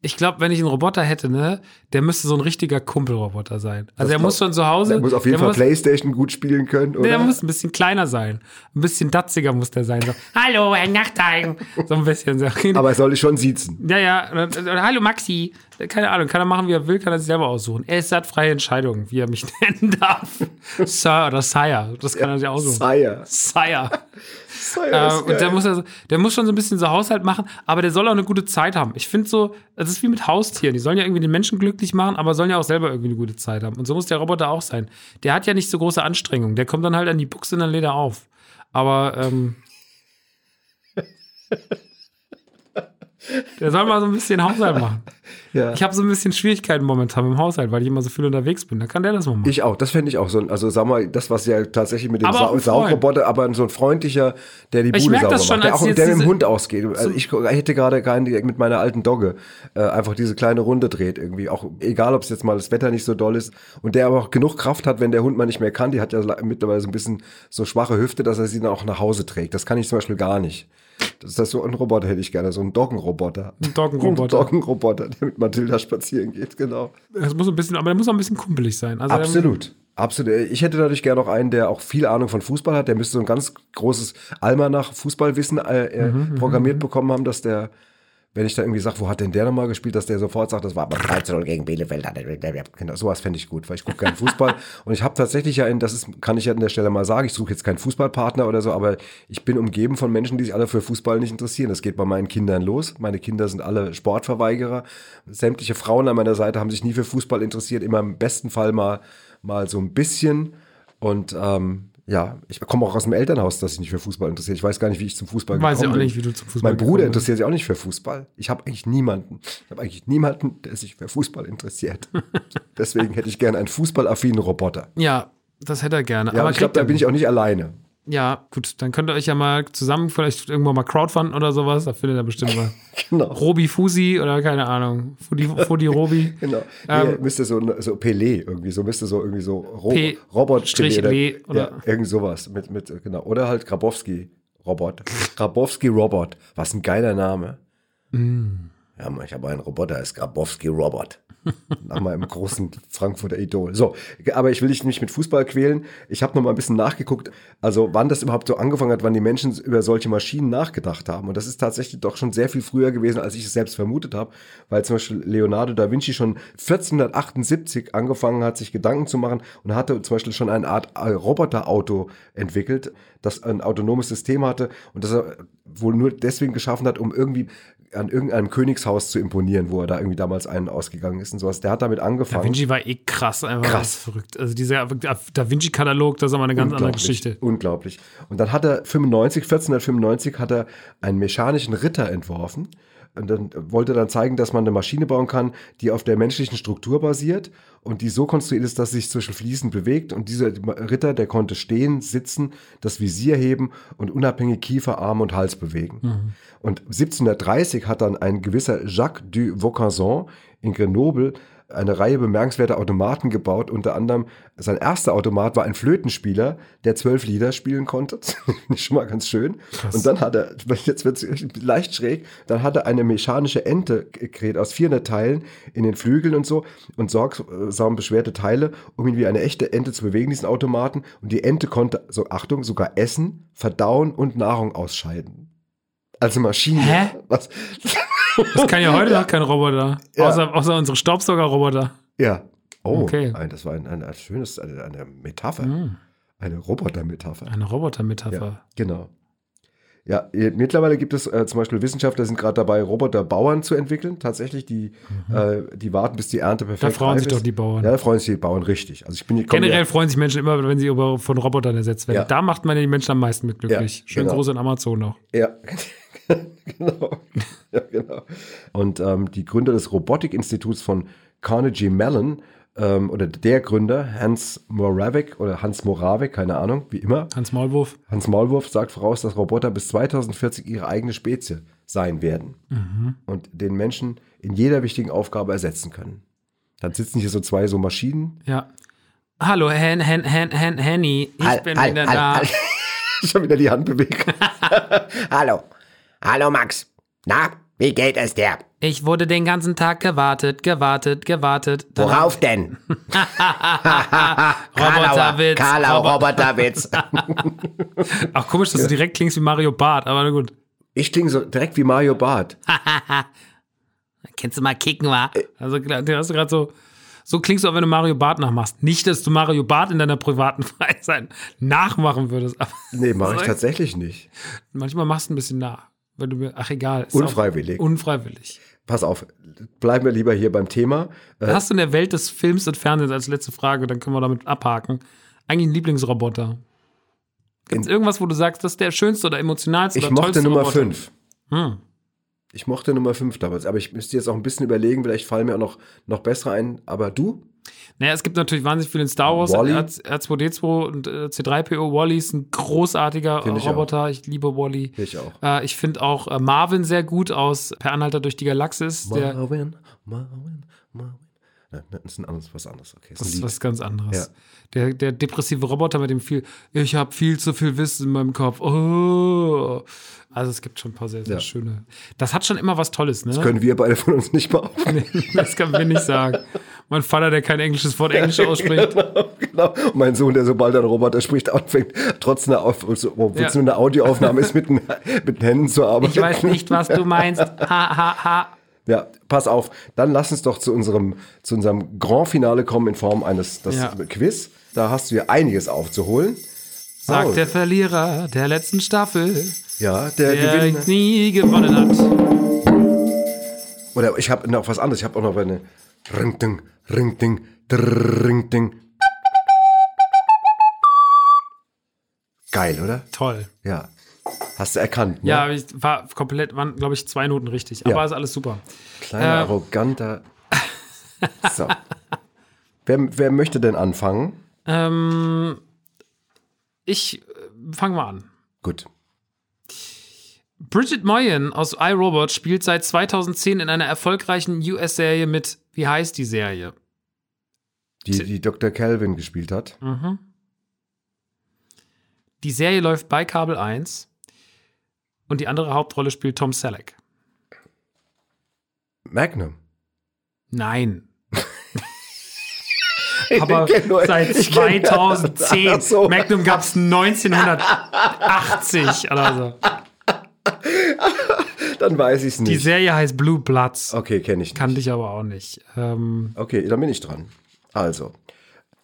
Ich glaube, wenn ich einen Roboter hätte, ne, der müsste so ein richtiger Kumpelroboter sein. Also Das er muss schon zu Hause. Der muss auf jeden Fall muss, Playstation gut spielen können, oder? Der muss ein bisschen kleiner sein. Ein bisschen datziger muss der sein. So, Hallo, Herr Nachteigen. So ein bisschen. So. Aber er soll dich schon siezen. Ja, ja. Oder, Hallo Maxi. Keine Ahnung, kann er machen, wie er will, kann er sich selber aussuchen. Er ist hat freie Entscheidung, wie er mich [LAUGHS] nennen darf. Sir oder Sire. Das kann er sich aussuchen. Sire. Sire. [LAUGHS] Sire Äh, und der muss, also, der muss schon so ein bisschen so Haushalt machen, aber der soll auch eine gute Zeit haben. Ich finde so, das ist wie mit Haustieren. Die sollen ja irgendwie den Menschen glücklich machen, aber sollen ja auch selber irgendwie eine gute Zeit haben. Und so muss der Roboter auch sein. Der hat ja nicht so große Anstrengungen. Der kommt dann halt an die Buchse und dann lädt er auf. Aber, ähm, [LAUGHS] der soll mal so ein bisschen Haushalt [LAUGHS] machen. Ja. Ich habe so ein bisschen Schwierigkeiten momentan im Haushalt, weil ich immer so viel unterwegs bin. Da kann der das mal machen. Ich auch, das fände ich auch so. ein- Also sag mal, das was ja tatsächlich mit dem Freund. Saugroboter, aber so ein freundlicher, der die Ich Bude sauber das schon, macht, der auch der mit dem Hund ausgeht. Also ich hätte gerade keinen mit meiner alten Dogge äh, einfach diese kleine Runde dreht irgendwie, auch egal, ob es jetzt mal das Wetter nicht so doll ist und der aber auch genug Kraft hat, wenn der Hund mal nicht mehr kann. Die hat ja mittlerweile so ein bisschen so schwache Hüfte, dass er sie dann auch nach Hause trägt. Das kann ich zum Beispiel gar nicht. Das ist das so ein Roboter hätte ich gerne, so ein Doggenroboter. Ein Doggenroboter. [LAUGHS] Ein Doggenroboter, der mit Mathilda spazieren geht, genau. Das muss ein bisschen, aber der muss auch ein bisschen kumpelig sein. Also der- Absolut. Absolut. Ich hätte natürlich gerne noch einen, der auch viel Ahnung von Fußball hat. Der müsste so ein ganz großes Almanach Fußballwissen äh, äh, Mhm, programmiert bekommen haben, dass der, wenn ich da irgendwie sage, wo hat denn der nochmal gespielt, dass der sofort sagt, das war aber 13 gegen Bielefeld. Genau, sowas fände ich gut, weil ich gucke keinen Fußball. [LAUGHS] und ich habe tatsächlich ja, in, das ist, kann ich ja an der Stelle mal sagen, ich suche jetzt keinen Fußballpartner oder so, aber ich bin umgeben von Menschen, die sich alle für Fußball nicht interessieren. Das geht bei meinen Kindern los. Meine Kinder sind alle Sportverweigerer. Sämtliche Frauen an meiner Seite haben sich nie für Fußball interessiert, immer im besten Fall mal, mal so ein bisschen. Und ähm, Ja, ich komme auch aus dem Elternhaus, das sich nicht für Fußball interessiert. Ich weiß gar nicht, wie ich zum Fußball Weiß ich gekommen auch bin. nicht, wie du zum Fußball Mein Bruder bist. interessiert sich auch nicht für Fußball. Ich habe eigentlich niemanden. Ich habe eigentlich niemanden, der sich für Fußball interessiert. [LAUGHS] Deswegen hätte ich gerne einen fußballaffinen Roboter. Ja, das hätte er gerne. Ja, aber ich glaube, da bin ich auch nicht alleine. Ja, gut, dann könnt ihr euch ja mal zusammen vielleicht irgendwann mal crowdfunden oder sowas. Da findet ihr bestimmt mal. [LAUGHS] Genau. Robi Fusi oder keine Ahnung. Fudi, [LAUGHS] Fudi Robi. Genau. Ähm, nee, müsste so, so Pelé irgendwie, so müsste so irgendwie so Ro P- Robot Strich oder, oder- ja, irgend sowas mit mit genau oder halt Grabowski Robot. Grabowski Robot. Was ein geiler Name. Mm. Ja, ich habe einen Roboter, der ist Grabowski Robot. Nach meinem großen Frankfurter Idol. So, aber ich will dich nicht mit Fußball quälen. Ich habe noch mal ein bisschen nachgeguckt, also wann das überhaupt so angefangen hat, wann die Menschen über solche Maschinen nachgedacht haben. Und das ist tatsächlich doch schon sehr viel früher gewesen, als ich es selbst vermutet habe, weil zum Beispiel Leonardo da Vinci schon 1478 angefangen hat, sich Gedanken zu machen und hatte zum Beispiel schon eine Art Roboterauto entwickelt, das ein autonomes System hatte und das er wohl nur deswegen geschaffen hat, um irgendwie an irgendeinem Königshaus zu imponieren, wo er da irgendwie damals einen ausgegangen ist und sowas. Der hat damit Da angefangen. Vinci war eh krass, einfach Krass. verrückt. Also dieser Da Vinci-Katalog, das ist aber eine ganz andere Geschichte. Unglaublich. Und dann hat er 95, 1495 hat er einen mechanischen Ritter entworfen. Und dann wollte er dann zeigen, dass man eine Maschine bauen kann, die auf der menschlichen Struktur basiert und die so konstruiert ist, dass sie sich zwischen fließend bewegt. Und dieser Ritter, der konnte stehen, sitzen, das Visier heben und unabhängig Kiefer, Arm und Hals bewegen. Und 1730 hat dann ein gewisser Jacques du Vaucanson in Grenoble eine Reihe bemerkenswerter Automaten gebaut. Unter anderem sein erster Automat war ein Flötenspieler, der zwölf Lieder spielen konnte. [LAUGHS] Schon mal ganz schön. Und dann hat er, [LAUGHS] jetzt wird es [LAUGHS] leicht schräg, dann hat er eine mechanische Ente gekreiert aus 400 Teilen in den Flügeln und so und sorgsam beschwerte Teile, um ihn wie eine echte Ente zu bewegen, diesen Automaten. Und die Ente konnte, so Achtung, sogar essen, verdauen und Nahrung ausscheiden. Also Maschine. Hä? Was? Das kann ja heute noch kein Roboter. Ja. Außer, außer unsere Staubsauger-Roboter. Ja. Oh, Okay. ein, das war ein, ein, ein schönes, eine, eine Metapher. Eine Roboter-Metapher. Eine Roboter-Metapher. Ja, genau. Ja, eh, mittlerweile gibt es äh, zum Beispiel Wissenschaftler, sind gerade dabei, Roboterbauern zu entwickeln. Tatsächlich, die, äh, die warten, bis die Ernte perfekt Mhm. Da freuen sich ist. doch die Bauern. Ja, da freuen sich die Bauern richtig. Also ich bin Generell ja- freuen sich Menschen immer, wenn sie über, von Robotern ersetzt werden. Ja. Da macht man ja die Menschen am meisten mit glücklich. Ja, Schön genau. groß in Amazon noch. Ja, [LAUGHS] genau. Ja, genau. Und ähm, die Gründer des Robotikinstituts von Carnegie Mellon ähm, oder der Gründer, Hans Moravec oder Hans Moravec, keine Ahnung, wie immer, Hans Maulwurf. Hans Maulwurf sagt voraus, dass Roboter bis 2040 ihre eigene Spezie sein werden und den Menschen in jeder wichtigen Aufgabe ersetzen können. Dann sitzen hier so zwei so Maschinen. Ja. Hallo, Hen, Hen, Hen, Hen, Henny. Ich Halt, bin halt, wieder halt, da. Ich [LAUGHS] habe wieder die Hand bewegt. [LAUGHS] Hallo. Hallo, Max. Na, wie geht es dir? Ich wurde den ganzen Tag gewartet, gewartet, gewartet. Dann Worauf denn? [LAUGHS] Roboterwitz. Karlau, Robo- Roboterwitz. [LAUGHS] Ach, komisch, dass du direkt klingst wie Mario Barth, aber na gut. Ich klinge so direkt wie Mario Barth. [LAUGHS] Kennst du mal kicken, wa? Also, du hast gerade so, so klingst du auch, wenn du Mario Barth nachmachst. Nicht, dass du Mario Barth in deiner privaten Freizeit nachmachen würdest, aber Nee, mache ich- tatsächlich nicht. manchmal machst du ein bisschen nach. Wenn du mir, ach egal. Unfreiwillig. Unfreiwillig. Pass auf, bleiben wir lieber hier beim Thema. Äh, Hast du in der Welt des Films und Fernsehens als letzte Frage, dann können wir damit abhaken. Eigentlich einen Lieblingsroboter. Gibt es irgendwas, wo du sagst, das ist der schönste oder emotionalste ich oder mochte Nummer Roboter? 5. Hm. Ich mochte Nummer 5 damals, aber ich müsste jetzt auch ein bisschen überlegen, vielleicht fallen mir auch noch, noch bessere ein. Aber du? Naja, es gibt natürlich wahnsinnig viel in Star Wars. Wall-E? R2D2 und äh, C3PO. Wally ist ein großartiger Find ich Roboter. Ich liebe Wally. Ich auch. Äh, ich finde auch äh, Marvin sehr gut aus Per Anhalter durch die Galaxis. Der Marvin, Marvin, Marvin. Nein, das ist ein anderes, was anderes. Okay, das ist was ganz anderes. Ja. Der, der depressive Roboter mit dem viel, ich habe viel zu viel Wissen in meinem Kopf. Oh. Also es gibt schon ein paar sehr, sehr Ja. schöne. Das hat schon immer was Tolles, ne? Das können wir beide von uns nicht mal aufnehmen. [LAUGHS] das kann wir nicht sagen. Mein Vater, der kein englisches Wort Englisch ausspricht. [LAUGHS] genau. Und mein Sohn, der sobald ein Roboter spricht, anfängt, trotz einer, Auf obwohl es Ja. nur eine Audioaufnahme ist, mit den, mit den Händen zu arbeiten. Ich weiß nicht, was du meinst. Ha, ha, ha. Ja, pass auf. Dann lass uns doch zu unserem, zu unserem Grand Finale kommen in Form eines das Ja. Quiz. Da hast du ja einiges aufzuholen. Sagt Paul. der Verlierer der letzten Staffel, Ja, der, der Gewinner. nie gewonnen hat. Oder ich habe noch was anderes. Ich habe auch noch eine Ring, ding, ring, ding, drrr, ring, ding. Geil, oder? Toll. Ja. Hast du erkannt, ne? Ja, ich war komplett, waren, glaube ich, zwei Noten richtig. Aber Ja. ist alles super. Kleiner, Äh. arroganter. [LAUGHS] So. wer, wer möchte denn anfangen? Ähm, ich äh, fange mal an. Gut. Bridget Moyen aus iRobot spielt seit 2010 in einer erfolgreichen US-Serie mit, wie heißt die Serie? Die, die Dr. Calvin gespielt hat. Mhm. Die Serie läuft bei Kabel 1 und die andere Hauptrolle spielt Tom Selleck. Magnum. Nein. [LAUGHS] Aber seit ich kenn- 2010. Ach so. Magnum gab es 1980 oder so. Dann weiß ich es Die nicht. Serie heißt Blue Bloods. Okay, kenne ich nicht. Kannte ich aber auch nicht. Ähm, Okay, dann bin ich dran. Also,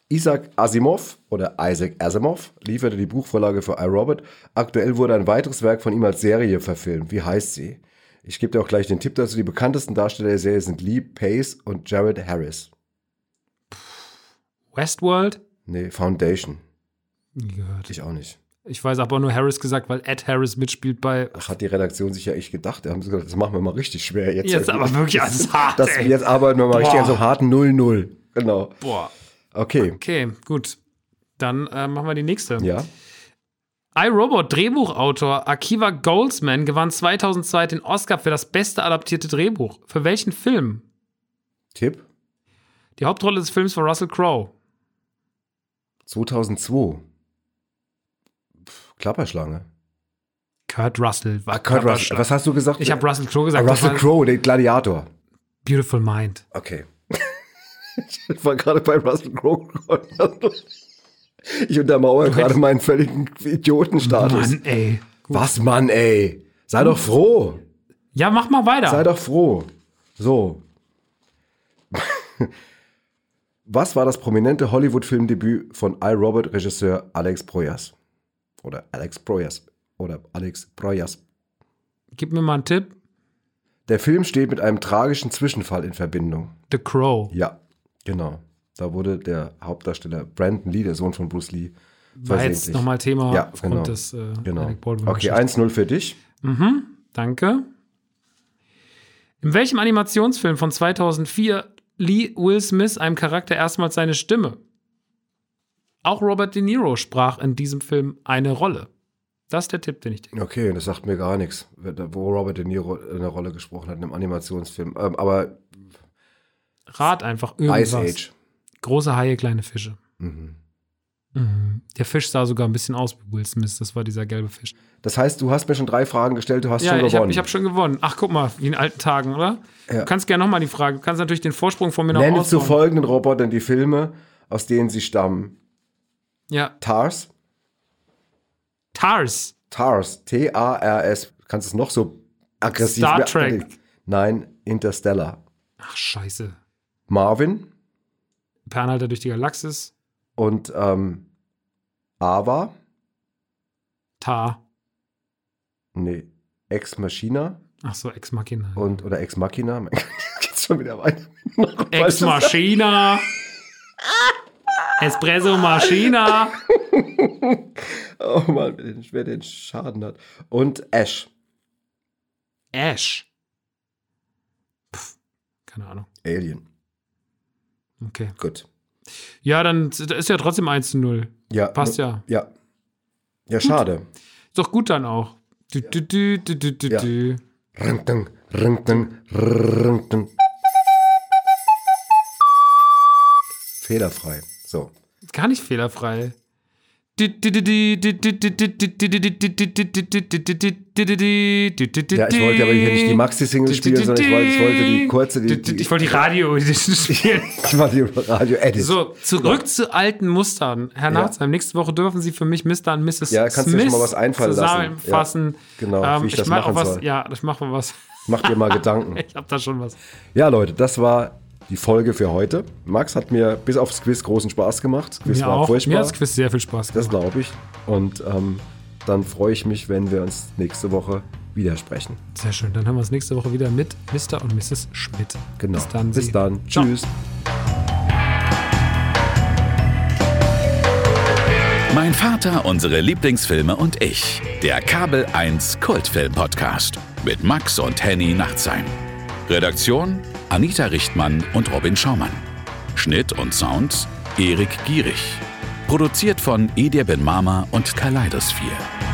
Isaac Asimov oder Isaac Asimov lieferte die Buchvorlage für iRobot. Aktuell wurde ein weiteres Werk von ihm als Serie verfilmt. Wie heißt sie? Ich gebe dir auch gleich den Tipp dazu. Die bekanntesten Darsteller der Serie sind Lee Pace und Jared Harris. Westworld? Nee, Foundation. Gehört. Ich auch nicht. Ich weiß aber nur Harris gesagt, weil Ed Harris mitspielt bei. Ach, hat die Redaktion sich ja echt gedacht. Da haben sie gesagt, das machen wir mal richtig schwer jetzt. Jetzt aber [LAUGHS] wirklich alles hart. Das, ey. jetzt arbeiten wir mal richtig Boah. an so harten 0-0. Genau. Boah. Okay. Okay, gut. Dann äh, machen wir die nächste. Ja. iRobot Drehbuchautor Akiva Goldsman gewann 2002 den Oscar für das beste adaptierte Drehbuch. Für welchen Film? Tipp? Die Hauptrolle des Films war Russell Crowe. 2002. Klapperschlange. Kurt Russell war Kurt Russell. Was hast du gesagt? Ich habe Russell Crowe Ah, gesagt. das Russell Crowe, der Gladiator. Beautiful Mind. Okay. [LAUGHS] ich war gerade bei Russell Crowe. ich untermauere gerade meinen völligen Idiotenstatus. Mann, ey. Was, Mann, ey? Sei doch froh. Ja, mach mal weiter. Sei doch froh. So. Was war das prominente Hollywood-Filmdebüt von iRobot-Regisseur Alex Proyas? Oder Alex Proyas. Oder Alex Proyas. Gib mir mal einen Tipp. Der Film steht mit einem tragischen Zwischenfall in Verbindung. The Crow. Ja, genau. Da wurde der Hauptdarsteller Brandon Lee, der Sohn von Bruce Lee, War jetzt nochmal Thema Ja, aufgrund genau. des äh, Genau. Okay, 1-0 für dich. Mhm, danke. In welchem Animationsfilm von 2004 lieh Will Smith einem Charakter erstmals seine Stimme? Auch Robert De Niro sprach in diesem Film eine Rolle. Das ist der Tipp, den ich dir. Okay, das sagt mir gar nichts, wo Robert De Niro eine Rolle gesprochen hat in einem Animationsfilm. Ähm, aber Rat einfach irgendwas. Ice Age. Große Haie, kleine Fische. Mhm. Mhm. Der Fisch sah sogar ein bisschen aus wie Will Smith. Das war dieser gelbe Fisch. Das heißt, du hast mir schon drei Fragen gestellt, du hast Ja, schon gewonnen. habe ich hab schon gewonnen. Ach, guck mal, wie in alten Tagen, oder? Ja. Du kannst gerne nochmal die Frage. Du kannst natürlich den Vorsprung von mir noch Nenne zu folgenden Robotern die Filme, aus denen sie stammen. Ja, Tars, Tars. Tars, T-A-R-S. Kannst du es noch so aggressiv Star Trek. Nein, Interstellar. Ach, scheiße. Marvin Fernhalter durch die Galaxis. und ähm, Ava. Ta. Nee, Ex Machina Ach so, Ex Machina. und oder Ex Machina. [LAUGHS] Mein Gott, geht's schon wieder weiter. Ex Machina. [LAUGHS] Espresso Machina. [LAUGHS] Oh Mann, wer den- Schaden hat. Und Ash. Ash. Pff, keine Ahnung. Alien. Okay. Gut. Ja, dann ist ja trotzdem 1 zu 0. Ja. Passt ja. Ja. Ja, schade. Ist doch gut dann auch. Du, du, du, du, du, du, Ja. du. Ringding, ringding, ringding. Fehlerfrei. So. Gar nicht fehlerfrei. Ja, Ja, ich wollte aber hier nicht die Maxi-Single spielen, sondern ich wollte, ich wollte die kurze, die, die, Ich wollte die Radio spielen. ich wollte die Radio-Edit. So, zurück zu alten Mustern. Herr Narzheim, nächste Woche dürfen Sie für mich Mr. und Mrs. Ja, kannst du dir schon mal was einfallen lassen. zusammenfassen. Ja, genau, wie ich das mach machen was, soll. Ja, ich mache was. Mach dir mal Gedanken. Ich habe da schon was. Ja, Leute, das war die Folge für heute. Max hat mir bis aufs Quiz großen Spaß gemacht. Das Quiz Mir war auch. Mir furchtbar. hat das Quiz sehr viel Spaß Das gemacht. glaube ich. Und ähm, dann freue ich mich, wenn wir uns nächste Woche wieder sprechen. Sehr schön. Dann haben wir uns nächste Woche wieder mit Mr. und Mrs. Schmidt. Genau. Bis dann. Bis dann. Ciao. Tschüss. Mein Vater, unsere Lieblingsfilme und ich. Der Kabel 1 Kultfilm-Podcast. Mit Max und Henny Nachtsheim. Redaktion Anita Richtmann und Robin Schaumann. Schnitt und Sound Erik Gierig. Produziert von Edir Ben Mama und Kaleidos 4.